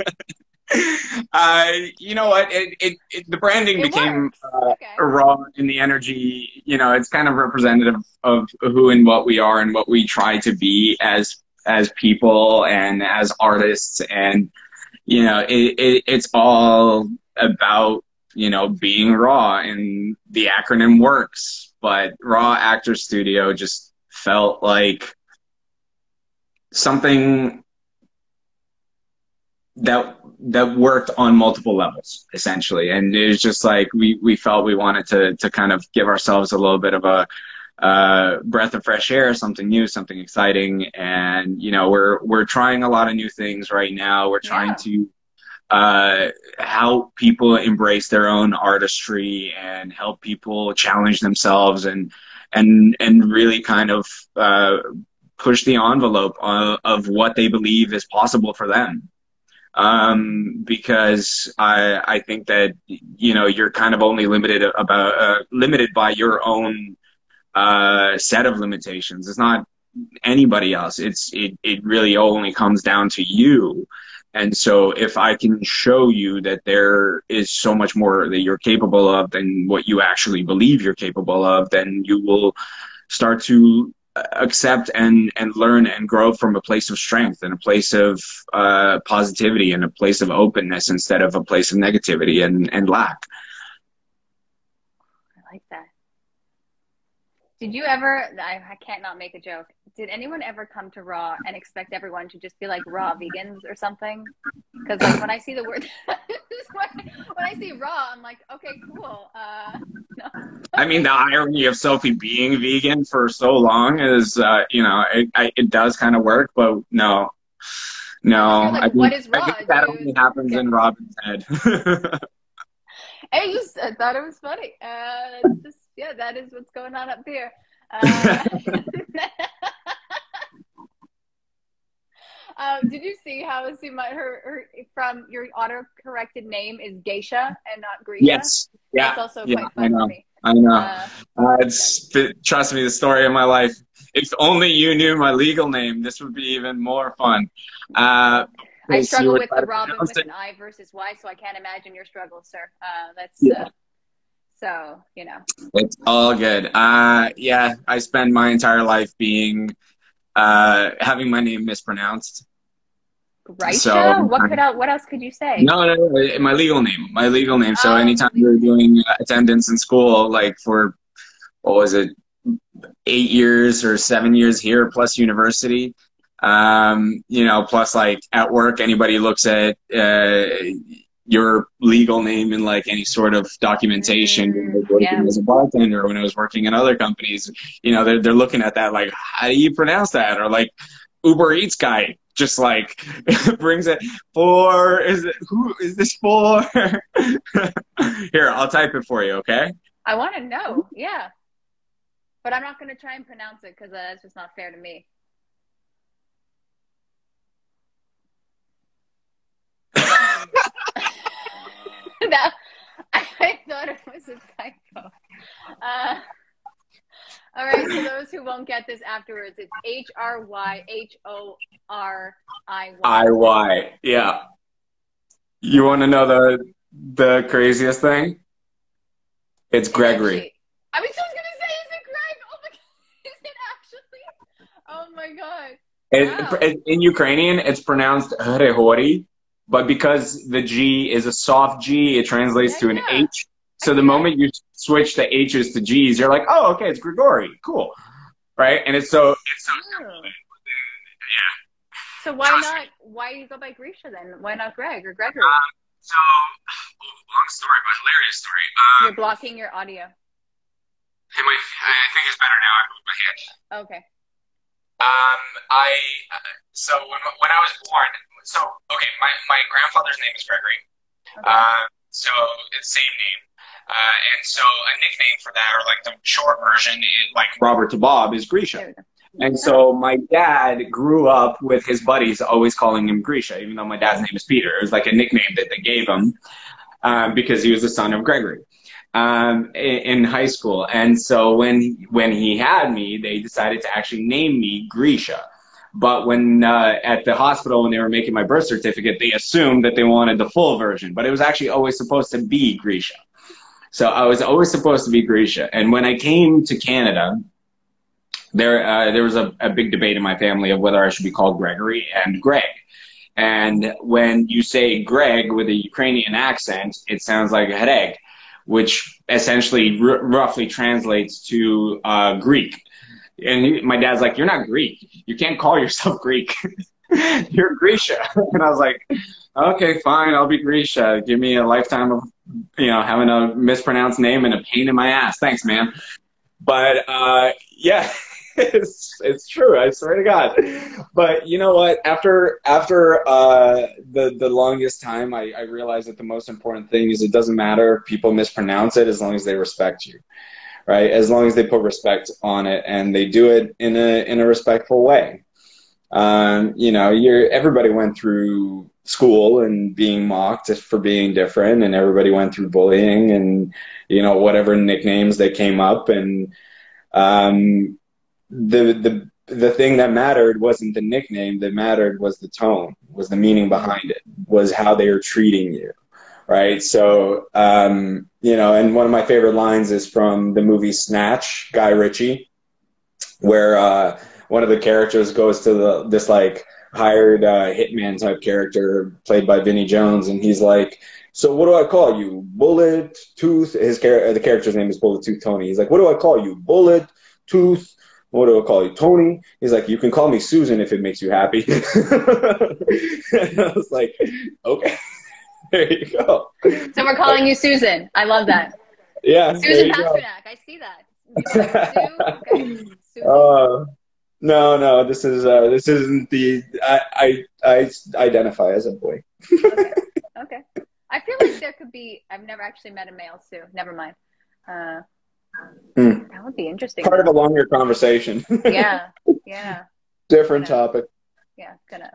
uh, you know what? It, it, it the branding It became uh, Okay. raw in the energy. You know, it's kind of representative of who and what we are and what we try to be as as people and as artists and you know it, it it's all about you know being raw and the acronym works but raw actor studio just felt like something that that worked on multiple levels essentially and it was just like we we felt we wanted to to kind of give ourselves a little bit of a uh, breath of fresh air, something new, something exciting, and you know we're we're trying a lot of new things right now. We're trying Yeah. to uh, help people embrace their own artistry and help people challenge themselves and and and really kind of uh, push the envelope of, of what they believe is possible for them. Um, because I I think that you know you're kind of only limited about uh, limited by your own uh, set of limitations. It's not anybody else. It's it it really only comes down to you. And so if I can show you that there is so much more that you're capable of than what you actually believe you're capable of, then you will start to accept and and learn and grow from a place of strength and a place of uh, positivity and a place of openness instead of a place of negativity and and lack. I like that. Did you ever? I, I can't not make a joke. Did anyone ever come to Raw and expect everyone to just be like raw vegans or something? Because like when I see the word, when, when I see raw, I'm like, okay, cool. Uh, no. I mean, the irony of Sophie being vegan for so long is, uh, you know, it, I, it does kind of work, but no, no. Like, I think, what is I raw, think that dude? only happens in Robin's head. I just I thought it was funny. Uh, it's just yeah, that is what's going on up here. Uh, uh, did you see how her, her from your auto corrected name is Geisha and not Grisha? yes. Yeah. That's also yeah, quite I fun for me. I know. Uh, uh, it's trust me, the story of my life. If only you knew my legal name, this would be even more fun. Uh, I struggle with the Robin with it. an I versus Y, so I can't imagine your struggle, sir. Uh, that's yeah. So you know. It's all good. Uh, yeah, I spend my entire life being uh, having my name mispronounced. Right. So, what could I, what else could you say? No, no, no, my legal name. My legal name. So oh, anytime we are doing attendance in school, like for what was it, eight years or seven years here plus university, um, you know, plus like at work, anybody looks at uh, your legal name in like any sort of documentation mm, yeah. as a bartender when I was working in other companies, you know, they're, they're looking at that like, how do you pronounce that? Or like Uber Eats guy just like brings it for, is it, who is this for? Here, I'll type it for you. Okay. I want to know. Yeah. But I'm not going to try and pronounce it because uh, that's just not fair to me. that I thought it was a typo. Uh, all right, so those who won't get this afterwards, it's H R Y H O R I Y. I Y, yeah. You want to know the the craziest thing? It's Gregory. I was just gonna say, is it Greg? Oh my god, is it actually? Oh my god. Wow. It, in Ukrainian, it's pronounced Hrehori, but because the G is a soft G, it translates yeah, to an yeah. H. So the moment you switch the H's to G's, you're like, oh, okay, it's Grigori, cool, right? And it's so it's so oh. yeah. So why Trust not? Me. Why do you go by Grisha then? Why not Greg or Gregory? Um, so long story, but hilarious story. Um, you're blocking your audio. My, I think it's better now. I moved my hand. Okay. Um, I uh, so when when I was born, so okay, my, my grandfather's name is Gregory. Okay. Uh, so it's same name. Uh, and so a nickname for that, or like the short version, is like Robert to Bob, is Grisha. And so my dad grew up with his buddies always calling him Grisha, even though my dad's name is Peter. It was like a nickname that they gave him um, because he was the son of Gregory um, in, in high school. And so when when he had me, they decided to actually name me Grisha. But when uh, at the hospital when they were making my birth certificate, they assumed that they wanted the full version, but it was actually always supposed to be Grisha. So I was always supposed to be Grisha. And when I came to Canada, there uh, there was a, a big debate in my family of whether I should be called Gregory and Greg. And when you say Greg with a Ukrainian accent, it sounds like Greg, which essentially r- roughly translates to uh, Greek. And my dad's like, "You're not Greek. You can't call yourself Greek. You're Grisha." And I was like, "Okay, fine. I'll be Grisha. Give me a lifetime of, you know, having a mispronounced name and a pain in my ass. Thanks, man." But uh, yeah, it's it's true. I swear to God. But you know what? After after uh, the the longest time, I, I realized that the most important thing is it doesn't matter if people mispronounce it as long as they respect you right? As long as they put respect on it and they do it in a in a respectful way. Um, you know, you're everybody went through school and being mocked for being different, and everybody went through bullying and you know whatever nicknames that came up, and um, the the the thing that mattered wasn't the nickname that mattered was the tone was the meaning behind it was how they were treating you right? So, um, you know, and one of my favorite lines is from the movie Snatch, Guy Ritchie, where uh, one of the characters goes to the this like hired uh, hitman type character played by Vinnie Jones, and he's like, "So what do I call you? Bullet Tooth?" His char- the character's name is Bullet Tooth Tony. He's like, "What do I call you? Bullet Tooth?" What do I call you? Tony? He's like, you can call me Susan if it makes you happy. I was like, okay. there you go. So we're calling you Susan. I love that. Yeah. Susan Pasternak. I see that. okay. Uh, no, no. This is uh, this isn't the. I, I I identify as a boy. okay. Okay. I feel like there could be. I've never actually met a male Sue. Never mind. Uh, mm. That would be interesting. Part though. of a longer conversation. yeah. Yeah. Different gonna, topic. Yeah. Gonna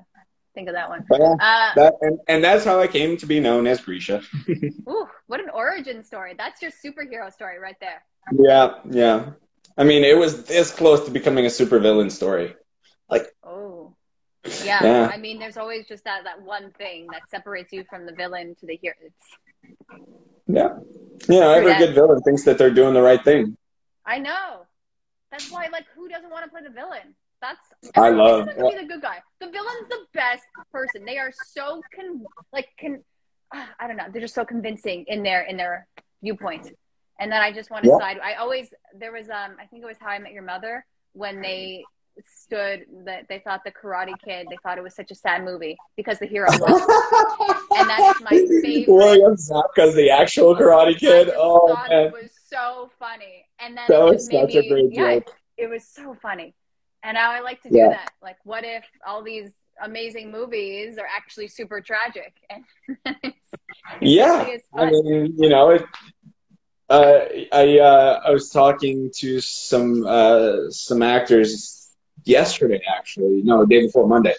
think of that one. uh, that, and, and that's how I came to be known as Grisha. ooh, what an origin story. That's your superhero story right there. Yeah, yeah. I mean, it was this close to becoming a supervillain story. Like, oh, yeah. Yeah. I mean, there's always just that that one thing that separates you from the villain to the hero. It's, yeah, you know, every Yeah. good villain thinks that they're doing the right thing. I know. That's why, like, who doesn't want to play the villain? That's I love- to be the good guy. The villain's the best person. They are so con like con. ah, I don't know. They're just so convincing in their in their viewpoint. And then I just want to Yeah. side. I always there was um I think it was How I Met Your Mother when they stood that they thought the Karate Kid they thought it was such a sad movie because the hero lost. And that's my favorite. William Zabka's the actual Karate Kid. Oh man, it was so funny. And then that it was such a great yeah, joke. it was so funny. And now I like to do Yeah. that. Like, what if all these amazing movies are actually super tragic? And it's, Yeah, really I mean, you know, it, uh, I uh, I was talking to some uh, some actors yesterday, actually, no, day before Monday,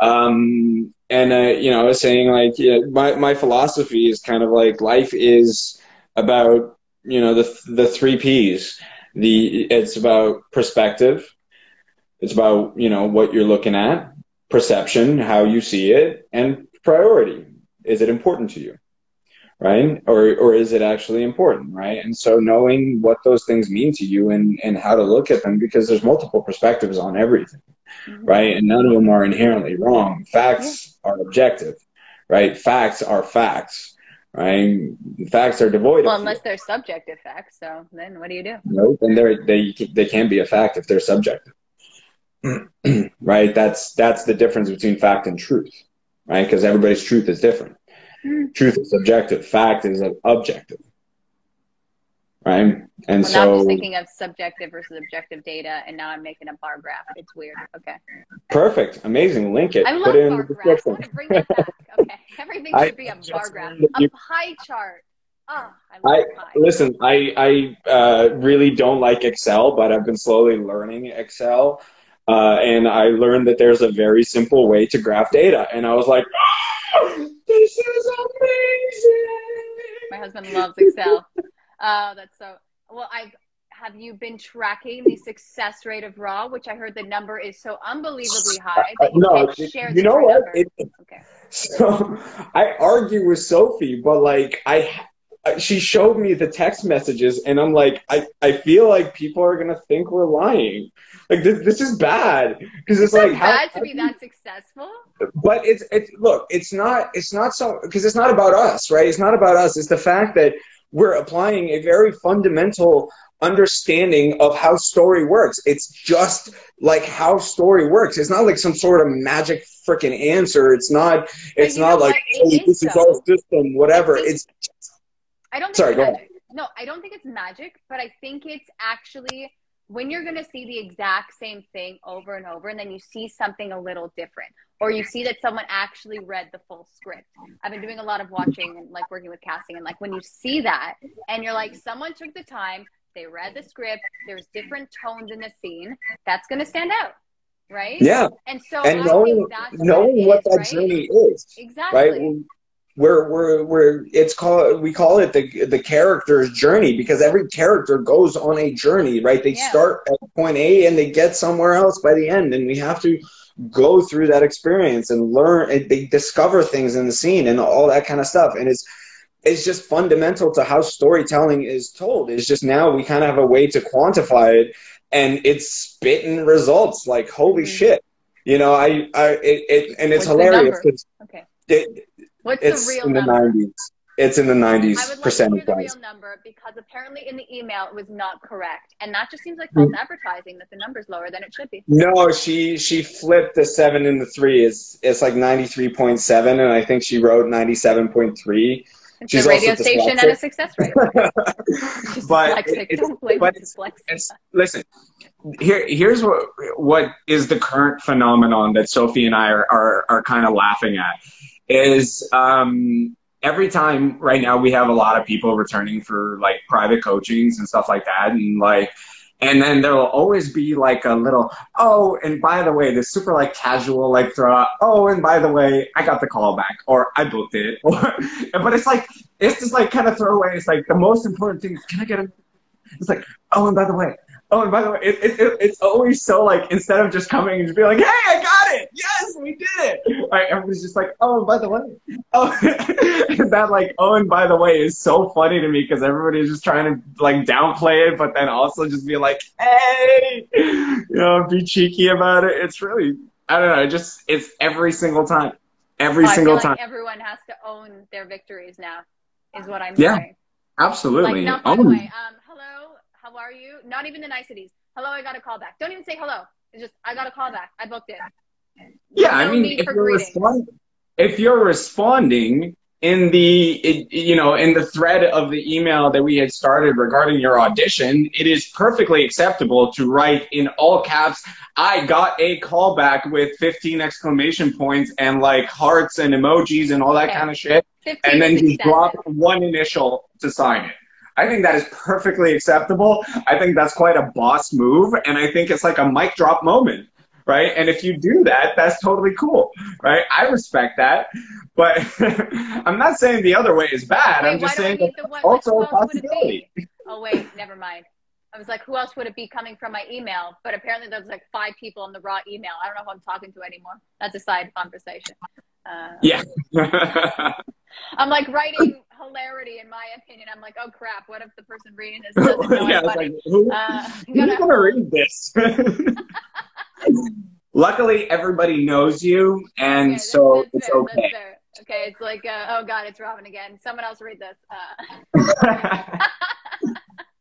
um, and uh, you know, I was saying like, yeah, my my philosophy is kind of like life is about you know the the three P's. The it's about perspective. It's about you know what you're looking at, perception, how you see it, and priority. Is it important to you? right? Or or is it actually important? Right? And so knowing what those things mean to you and and how to look at them because there's multiple perspectives on everything. Mhm. right? And none of them are inherently wrong. Facts are objective. Right? Facts are facts. Right? Facts are devoid Well, of unless they're subjective facts. So then what do you do? Nope, and they're, they they can be a fact if they're subjective, right? That's that's the difference between fact and truth, right? Because everybody's truth is different. Mm. Truth is subjective. Fact is objective, right? And Well, now I'm so, just thinking of subjective versus objective data, and now I'm making a bar graph. It's weird. Okay. perfect, amazing. Link it. I love Put it in bar the graphs. I description. want to bring that back. Okay. Everything I should be a bar graph. learned A pie chart. Oh, I I love pie. listen. I I uh, really don't like Excel, but I've been slowly learning Excel, uh, and I learned that there's a very simple way to graph data, and I was like, "Oh, "This is amazing!" My husband loves Excel. Oh, that's so. Well, I've. Have you been tracking the success rate of Raw, which I heard the number is so unbelievably high that you no, can't share you know what? It, okay. So I argue with Sophie, but like I, she showed me the text messages, and I'm like, I, I feel like people are gonna think we're lying. Like this, this is bad because it's It's like not how, bad to be that successful. but it's it's look, it's not it's not so because it's not about us, right? It's not about us. It's the fact that we're applying a very fundamental understanding of how story works. It's just like how story works. It's not like some sort of magic freaking answer. It's not it's not like? It is, this is though. our system, whatever. It's I don't think Sorry, go ahead. No, I don't think it's magic, but I think it's actually when you're going to see the exact same thing over and over, and then you see something a little different, or you see that someone actually read the full script. I've been doing a lot of watching and like working with casting, and like when you see that, and you're like, someone took the time, they read the script, there's different tones in the scene, that's going to stand out, right? yeah, And so and knowing knowing it what is, that right? journey is, exactly. right? We're we're we're it's called we call it the the character's journey because every character goes on a journey, right? They Yeah. start at point A and they get somewhere else by the end, and we have to go through that experience and learn. And they discover things in the scene and all that kind of stuff, and it's it's just fundamental to how storytelling is told. It's just now we kind of have a way to quantify it, and it's spitting results like holy Mhm. shit. You know, I, I, it, it and it's What's hilarious Okay. it, What's it's the real in the number? nineties. It's in the nineties I would like to hear percentage the real number because apparently in the email it was not correct, and that just seems like hmm. false advertising that the number's lower than it should be. No, she she flipped the seven and the three. It's it's like ninety three point seven, and I think she wrote ninety seven point three. It's She's a radio station and a success rate. But dyslexic. blame but it's, it's listen. Here here's what what is the current phenomenon that Sophie and I are are, are kind of laughing at is um every time right now we have a lot of people returning for like private coachings and stuff like that and like and then there'll always be like a little oh and by the way this super like casual like throw out oh and by the way i got the call back or i booked it or but it's like it's just like kind of throwaway it's like the most important thing is can i get a It's like, oh, and by the way, oh, and by the way, it, it, it, it's always so like instead of just coming and just be like, hey, I got it, yes, we did it. Right? Everybody's just like, oh, and by the way, oh, that like, oh, and by the way, is so funny to me because everybody's just trying to like downplay it, but then also just be like, hey, you know, be cheeky about it. It's really, I don't know, it just it's every single time, every I single time. like everyone has to own their victories now, is what I'm Yeah. hearing. Absolutely. Like, not by the way, um, hello, how are you? Not even the niceties. Hello, I got a call back. Don't even say hello. It's just, I got a call back. I booked it. Yeah, I mean, if you're, responding, if you're responding in the, it, you know, in the thread of the email that we had started regarding your audition, it is perfectly acceptable to write in all caps, I got a callback with 15 exclamation points and like hearts and emojis and all that Okay. kind of shit, and then just drop one initial to sign it. I think that is perfectly acceptable. I think that's quite a boss move, and I think it's like a mic drop moment, right? And if you do that, that's totally cool, right? I respect that, but I'm not saying the other way is bad. Wait, I'm just why do I saying what, also a else would it possibility. Oh wait, never mind. I was like, who else would it be coming from my email? But apparently there's like five people in the raw email. I don't know who I'm talking to anymore. That's a side conversation. Uh, Yeah. I'm like writing hilarity in my opinion. I'm like, oh crap, what if the person reading this doesn't know yeah, I'm like, who, Uh, who's gonna- gonna read this? Luckily, everybody knows you, and Okay, so it's fair, okay. Okay, it's like, uh, oh god, it's Robin again. Someone else read this. Uh,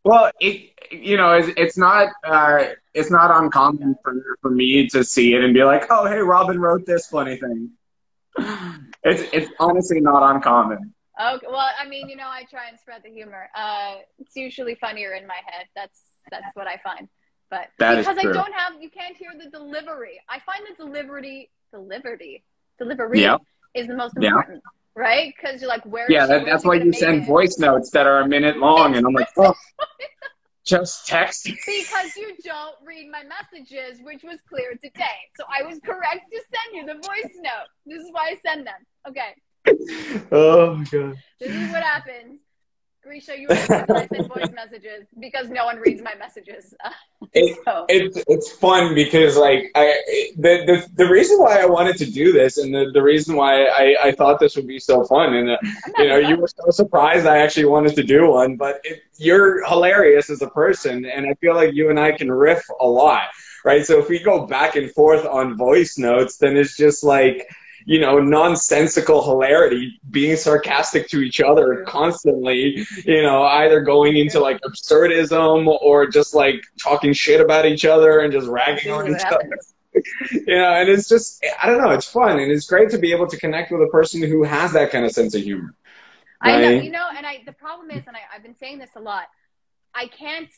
well, it you know it's, it's not uh, it's not uncommon for for me to see it and be like, oh hey, Robin wrote this funny thing. It's it's honestly not uncommon. Okay, well, I mean, you know, I try and spread the humor. Uh, it's usually funnier in my head. That's that's what I find. But That is because I don't have, you can't hear the delivery. I find the delivery, delivery, delivery Yeah. is the most Yeah. important, right? Because you're like, where? Yeah, that, that's why you send it? voice notes that are a minute long, and I'm like, oh, just text. Because you don't read my messages, which was clear today. So I was correct to send you the voice note. This is why I send them. Okay. Oh my god. This is what happens. Grisha, you were the reason send voice messages because no one reads my messages. It- so it's it's fun because like I the, the the reason why I wanted to do this and the, the reason why I, I thought this would be so fun and uh, you know you were so surprised I actually wanted to do one but it, you're hilarious as a person and I feel like you and I can riff a lot right so if we go back and forth on voice notes then it's just like you know nonsensical hilarity being sarcastic to each other constantly you know either going into like absurdism or just like talking shit about each other and just ragging on each other you know, and it's just I don't know, it's fun and it's great to be able to connect with a person who has that kind of sense of humor. I know, you know, and I the problem is, and I, I've been saying this a lot, I can't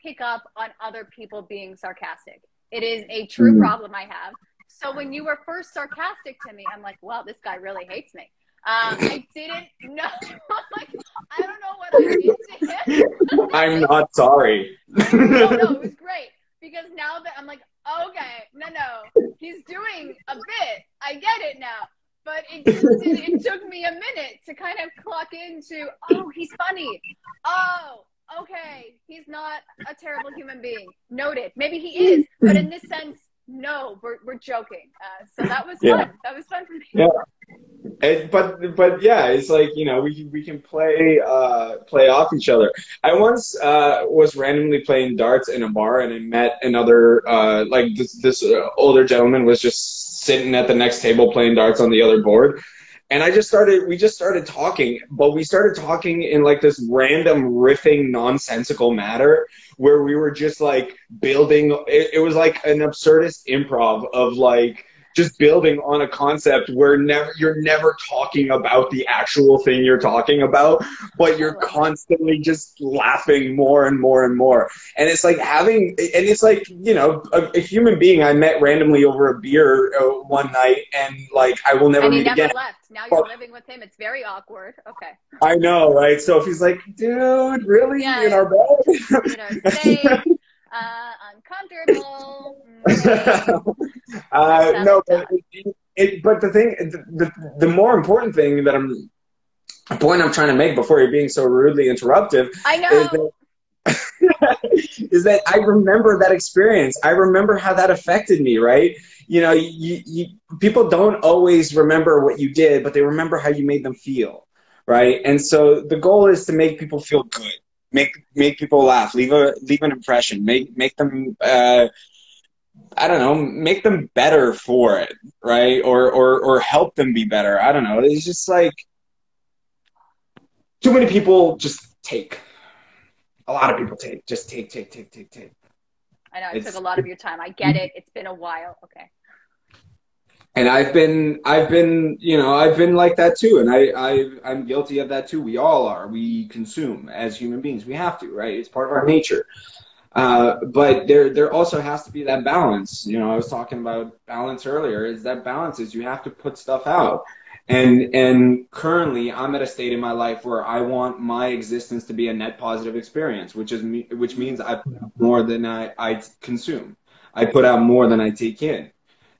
pick up on other people being sarcastic. It is a true Mhm. problem I have. So when you were first sarcastic to me, I'm like, well, this guy really hates me. Um, I didn't know. like, I don't know what I did to him. I'm not sorry. no, no, it was great because now that I'm like, okay, no, no, he's doing a bit. I get it now. But it just did, it took me a minute to kind of clock into, oh, he's funny. Oh, okay, he's not a terrible human being. Noted. Maybe he is, but in this sense, no, we're, we're joking. Uh, so that was Yeah. fun. That was fun for me. Yeah. And, but but yeah, it's like you know we can- we can play uh, play off each other. I once uh, was randomly playing darts in a bar and I met another uh, like this this uh, older gentleman was just sitting at the next table playing darts on the other board. And I just started, we just started talking, but we started talking in like this random riffing nonsensical matter where we were just like building, it, it was like an absurdist improv of like, just building on a concept where never you're never talking about the actual thing you're talking about, but you're constantly just laughing more and more and more. And it's like having, and it's like you know, a, a human being I met randomly over a beer uh, one night, and like I will never And he meet never again. left. Now you're living with him. It's very awkward. Okay. I know, right? So if he's like, dude, really Yeah, in our bed? You know, safe, uh, uncomfortable. uh, no, but, it, it, but the thing, the, the, the more important thing that I'm, the point I'm trying to make before you're being so rudely interruptive I is know. that is that I remember that experience. I remember how that affected me, right? You know, you, you, people don't always remember what you did, but they remember how you made them feel, right? And so the goal is to make people feel good, make make people laugh, leave a leave an impression, make make them. Uh, I don't know, make them better for it, right? Or or or help them be better. I don't know. It's just like too many people just take. A lot of people take. Just take, take, take, take, take. I know it it's, took a lot of your time. I get it. It's been a while. Okay. And I've been, I've been, you know, I've been like that too, and I, I, I'm guilty of that too. We all are. We consume as human beings. We have to, right? It's part of our nature. Uh, but there, there also has to be that balance. You know, I was talking about balance earlier. Is that balance is you have to put stuff out, and and currently I'm at a state in my life where I want my existence to be a net positive experience, which is me, which means I put out more than I, I consume. I put out more than I take in,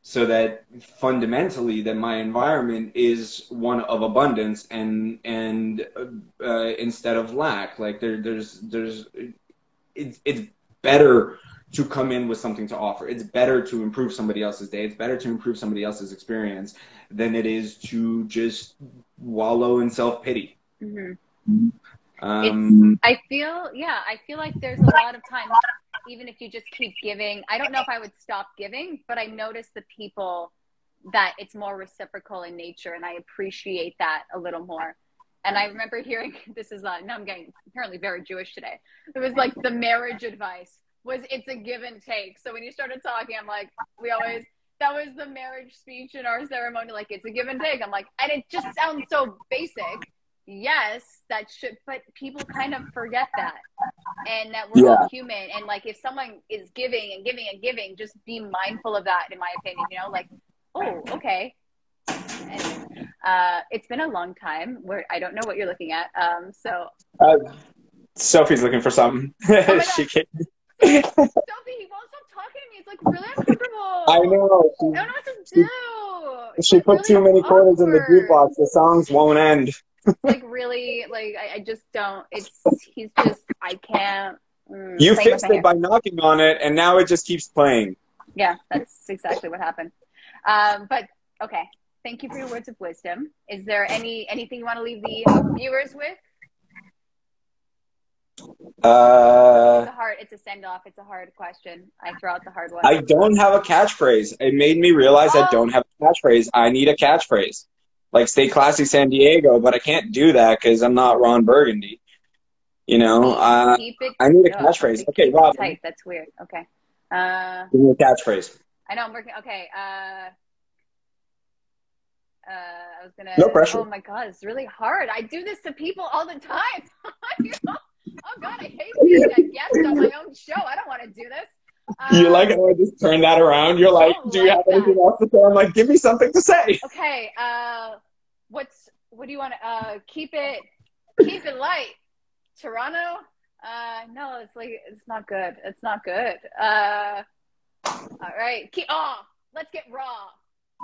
so that fundamentally that my environment is one of abundance and and uh, instead of lack. Like there, there's there's it's it's better to come in with something to offer. It's better to improve somebody else's day. It's better to improve somebody else's experience than it is to just wallow in self pity. Mm-hmm. Um, I feel, yeah, I feel like there's a lot of times, even if you just keep giving, I don't know if I would stop giving, but I notice the people that it's more reciprocal in nature, and I appreciate that a little more. And I remember hearing this is uh, now I'm getting apparently very Jewish today. It was like the marriage advice was it's a give and take. So when you started talking, I'm like, we always that was the marriage speech in our ceremony. Like it's a give and take. I'm like, and it just sounds so basic. Yes, that should, but people kind of forget that, and that we're yeah. all human. And like, if someone is giving and giving and giving, just be mindful of that. In my opinion, you know, like, oh, okay, and, uh, it's been a long time where I don't know what you're looking at. Um, so uh, Sophie's looking for something. Oh she can't. Sophie, he won't stop talking to me. It's like really uncomfortable. I know. She, I don't know what to do. She, put really too many quarters in the jukebox. The songs won't end. like really, like I, I, just don't. It's he's just I can't. Mm, you fixed it by knocking on it, and now it just keeps playing. Yeah, that's exactly what happened. Um, but okay, thank you for your words of wisdom. Is there any anything you want to leave the viewers with? Uh, it's a hard. It's a send off. It's a hard question. I throw out the hard one. I don't have a catchphrase. It made me realize oh. I don't have a catchphrase. I need a catchphrase, like "Stay classy, San Diego," but I can't do that because I'm not Ron Burgundy. You know, uh, I need a catchphrase. Okay, Rob. That's weird. Okay. Uh, Give me a catchphrase. I know I'm working. Okay. Uh, uh, I was gonna. No pressure. Oh my god, it's really hard. I do this to people all the time. you know? Oh god, I hate being a guest on my own show. I don't want to do this. Um, you like how I just turn that around? You're like, do you have that. anything else to say? I'm like, give me something to say. Okay. Uh, what's what do you want to uh, keep it keep it light? Toronto? Uh, no, it's like it's not good. It's not good. Uh, all right. Keep, oh, let's get raw.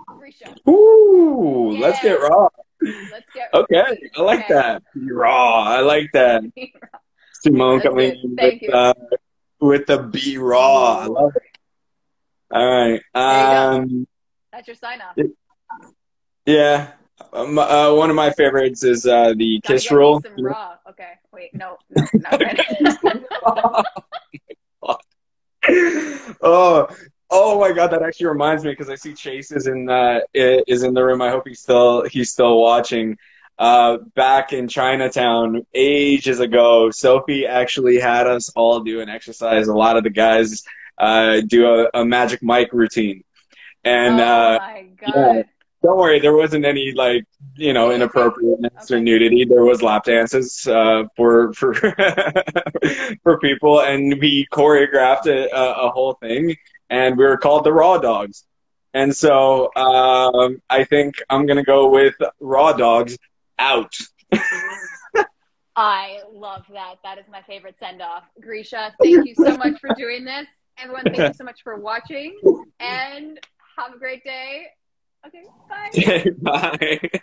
Grisha. Ooh, yeah. let's get raw. Let's get okay. I like okay. that. Raw. I like that. Simone coming in with, uh, with the B raw. I love it. All right. Um, That's your sign off. Yeah. Um, uh, one of my favorites is uh, the Gotta kiss rule. Some raw. Okay. Wait. No. No. Not ready. oh, oh my god! That actually reminds me because I see Chase is in uh, is in the room. I hope he's still he's still watching uh, back in Chinatown ages ago, Sophie actually had us all do an exercise. A lot of the guys uh, do a, a, magic Mike routine. And oh uh, my God. Yeah, don't worry, there wasn't any like you know inappropriateness okay. or nudity. There was lap dances uh, for for for people, and we choreographed a, a, whole thing, and we were called the Raw Dogs. And so um, I think I'm gonna go with Raw Dogs out. I love that. That is my favorite send off. Grisha, thank you so much for doing this. Everyone, thank you so much for watching and have a great day. Okay, bye. bye.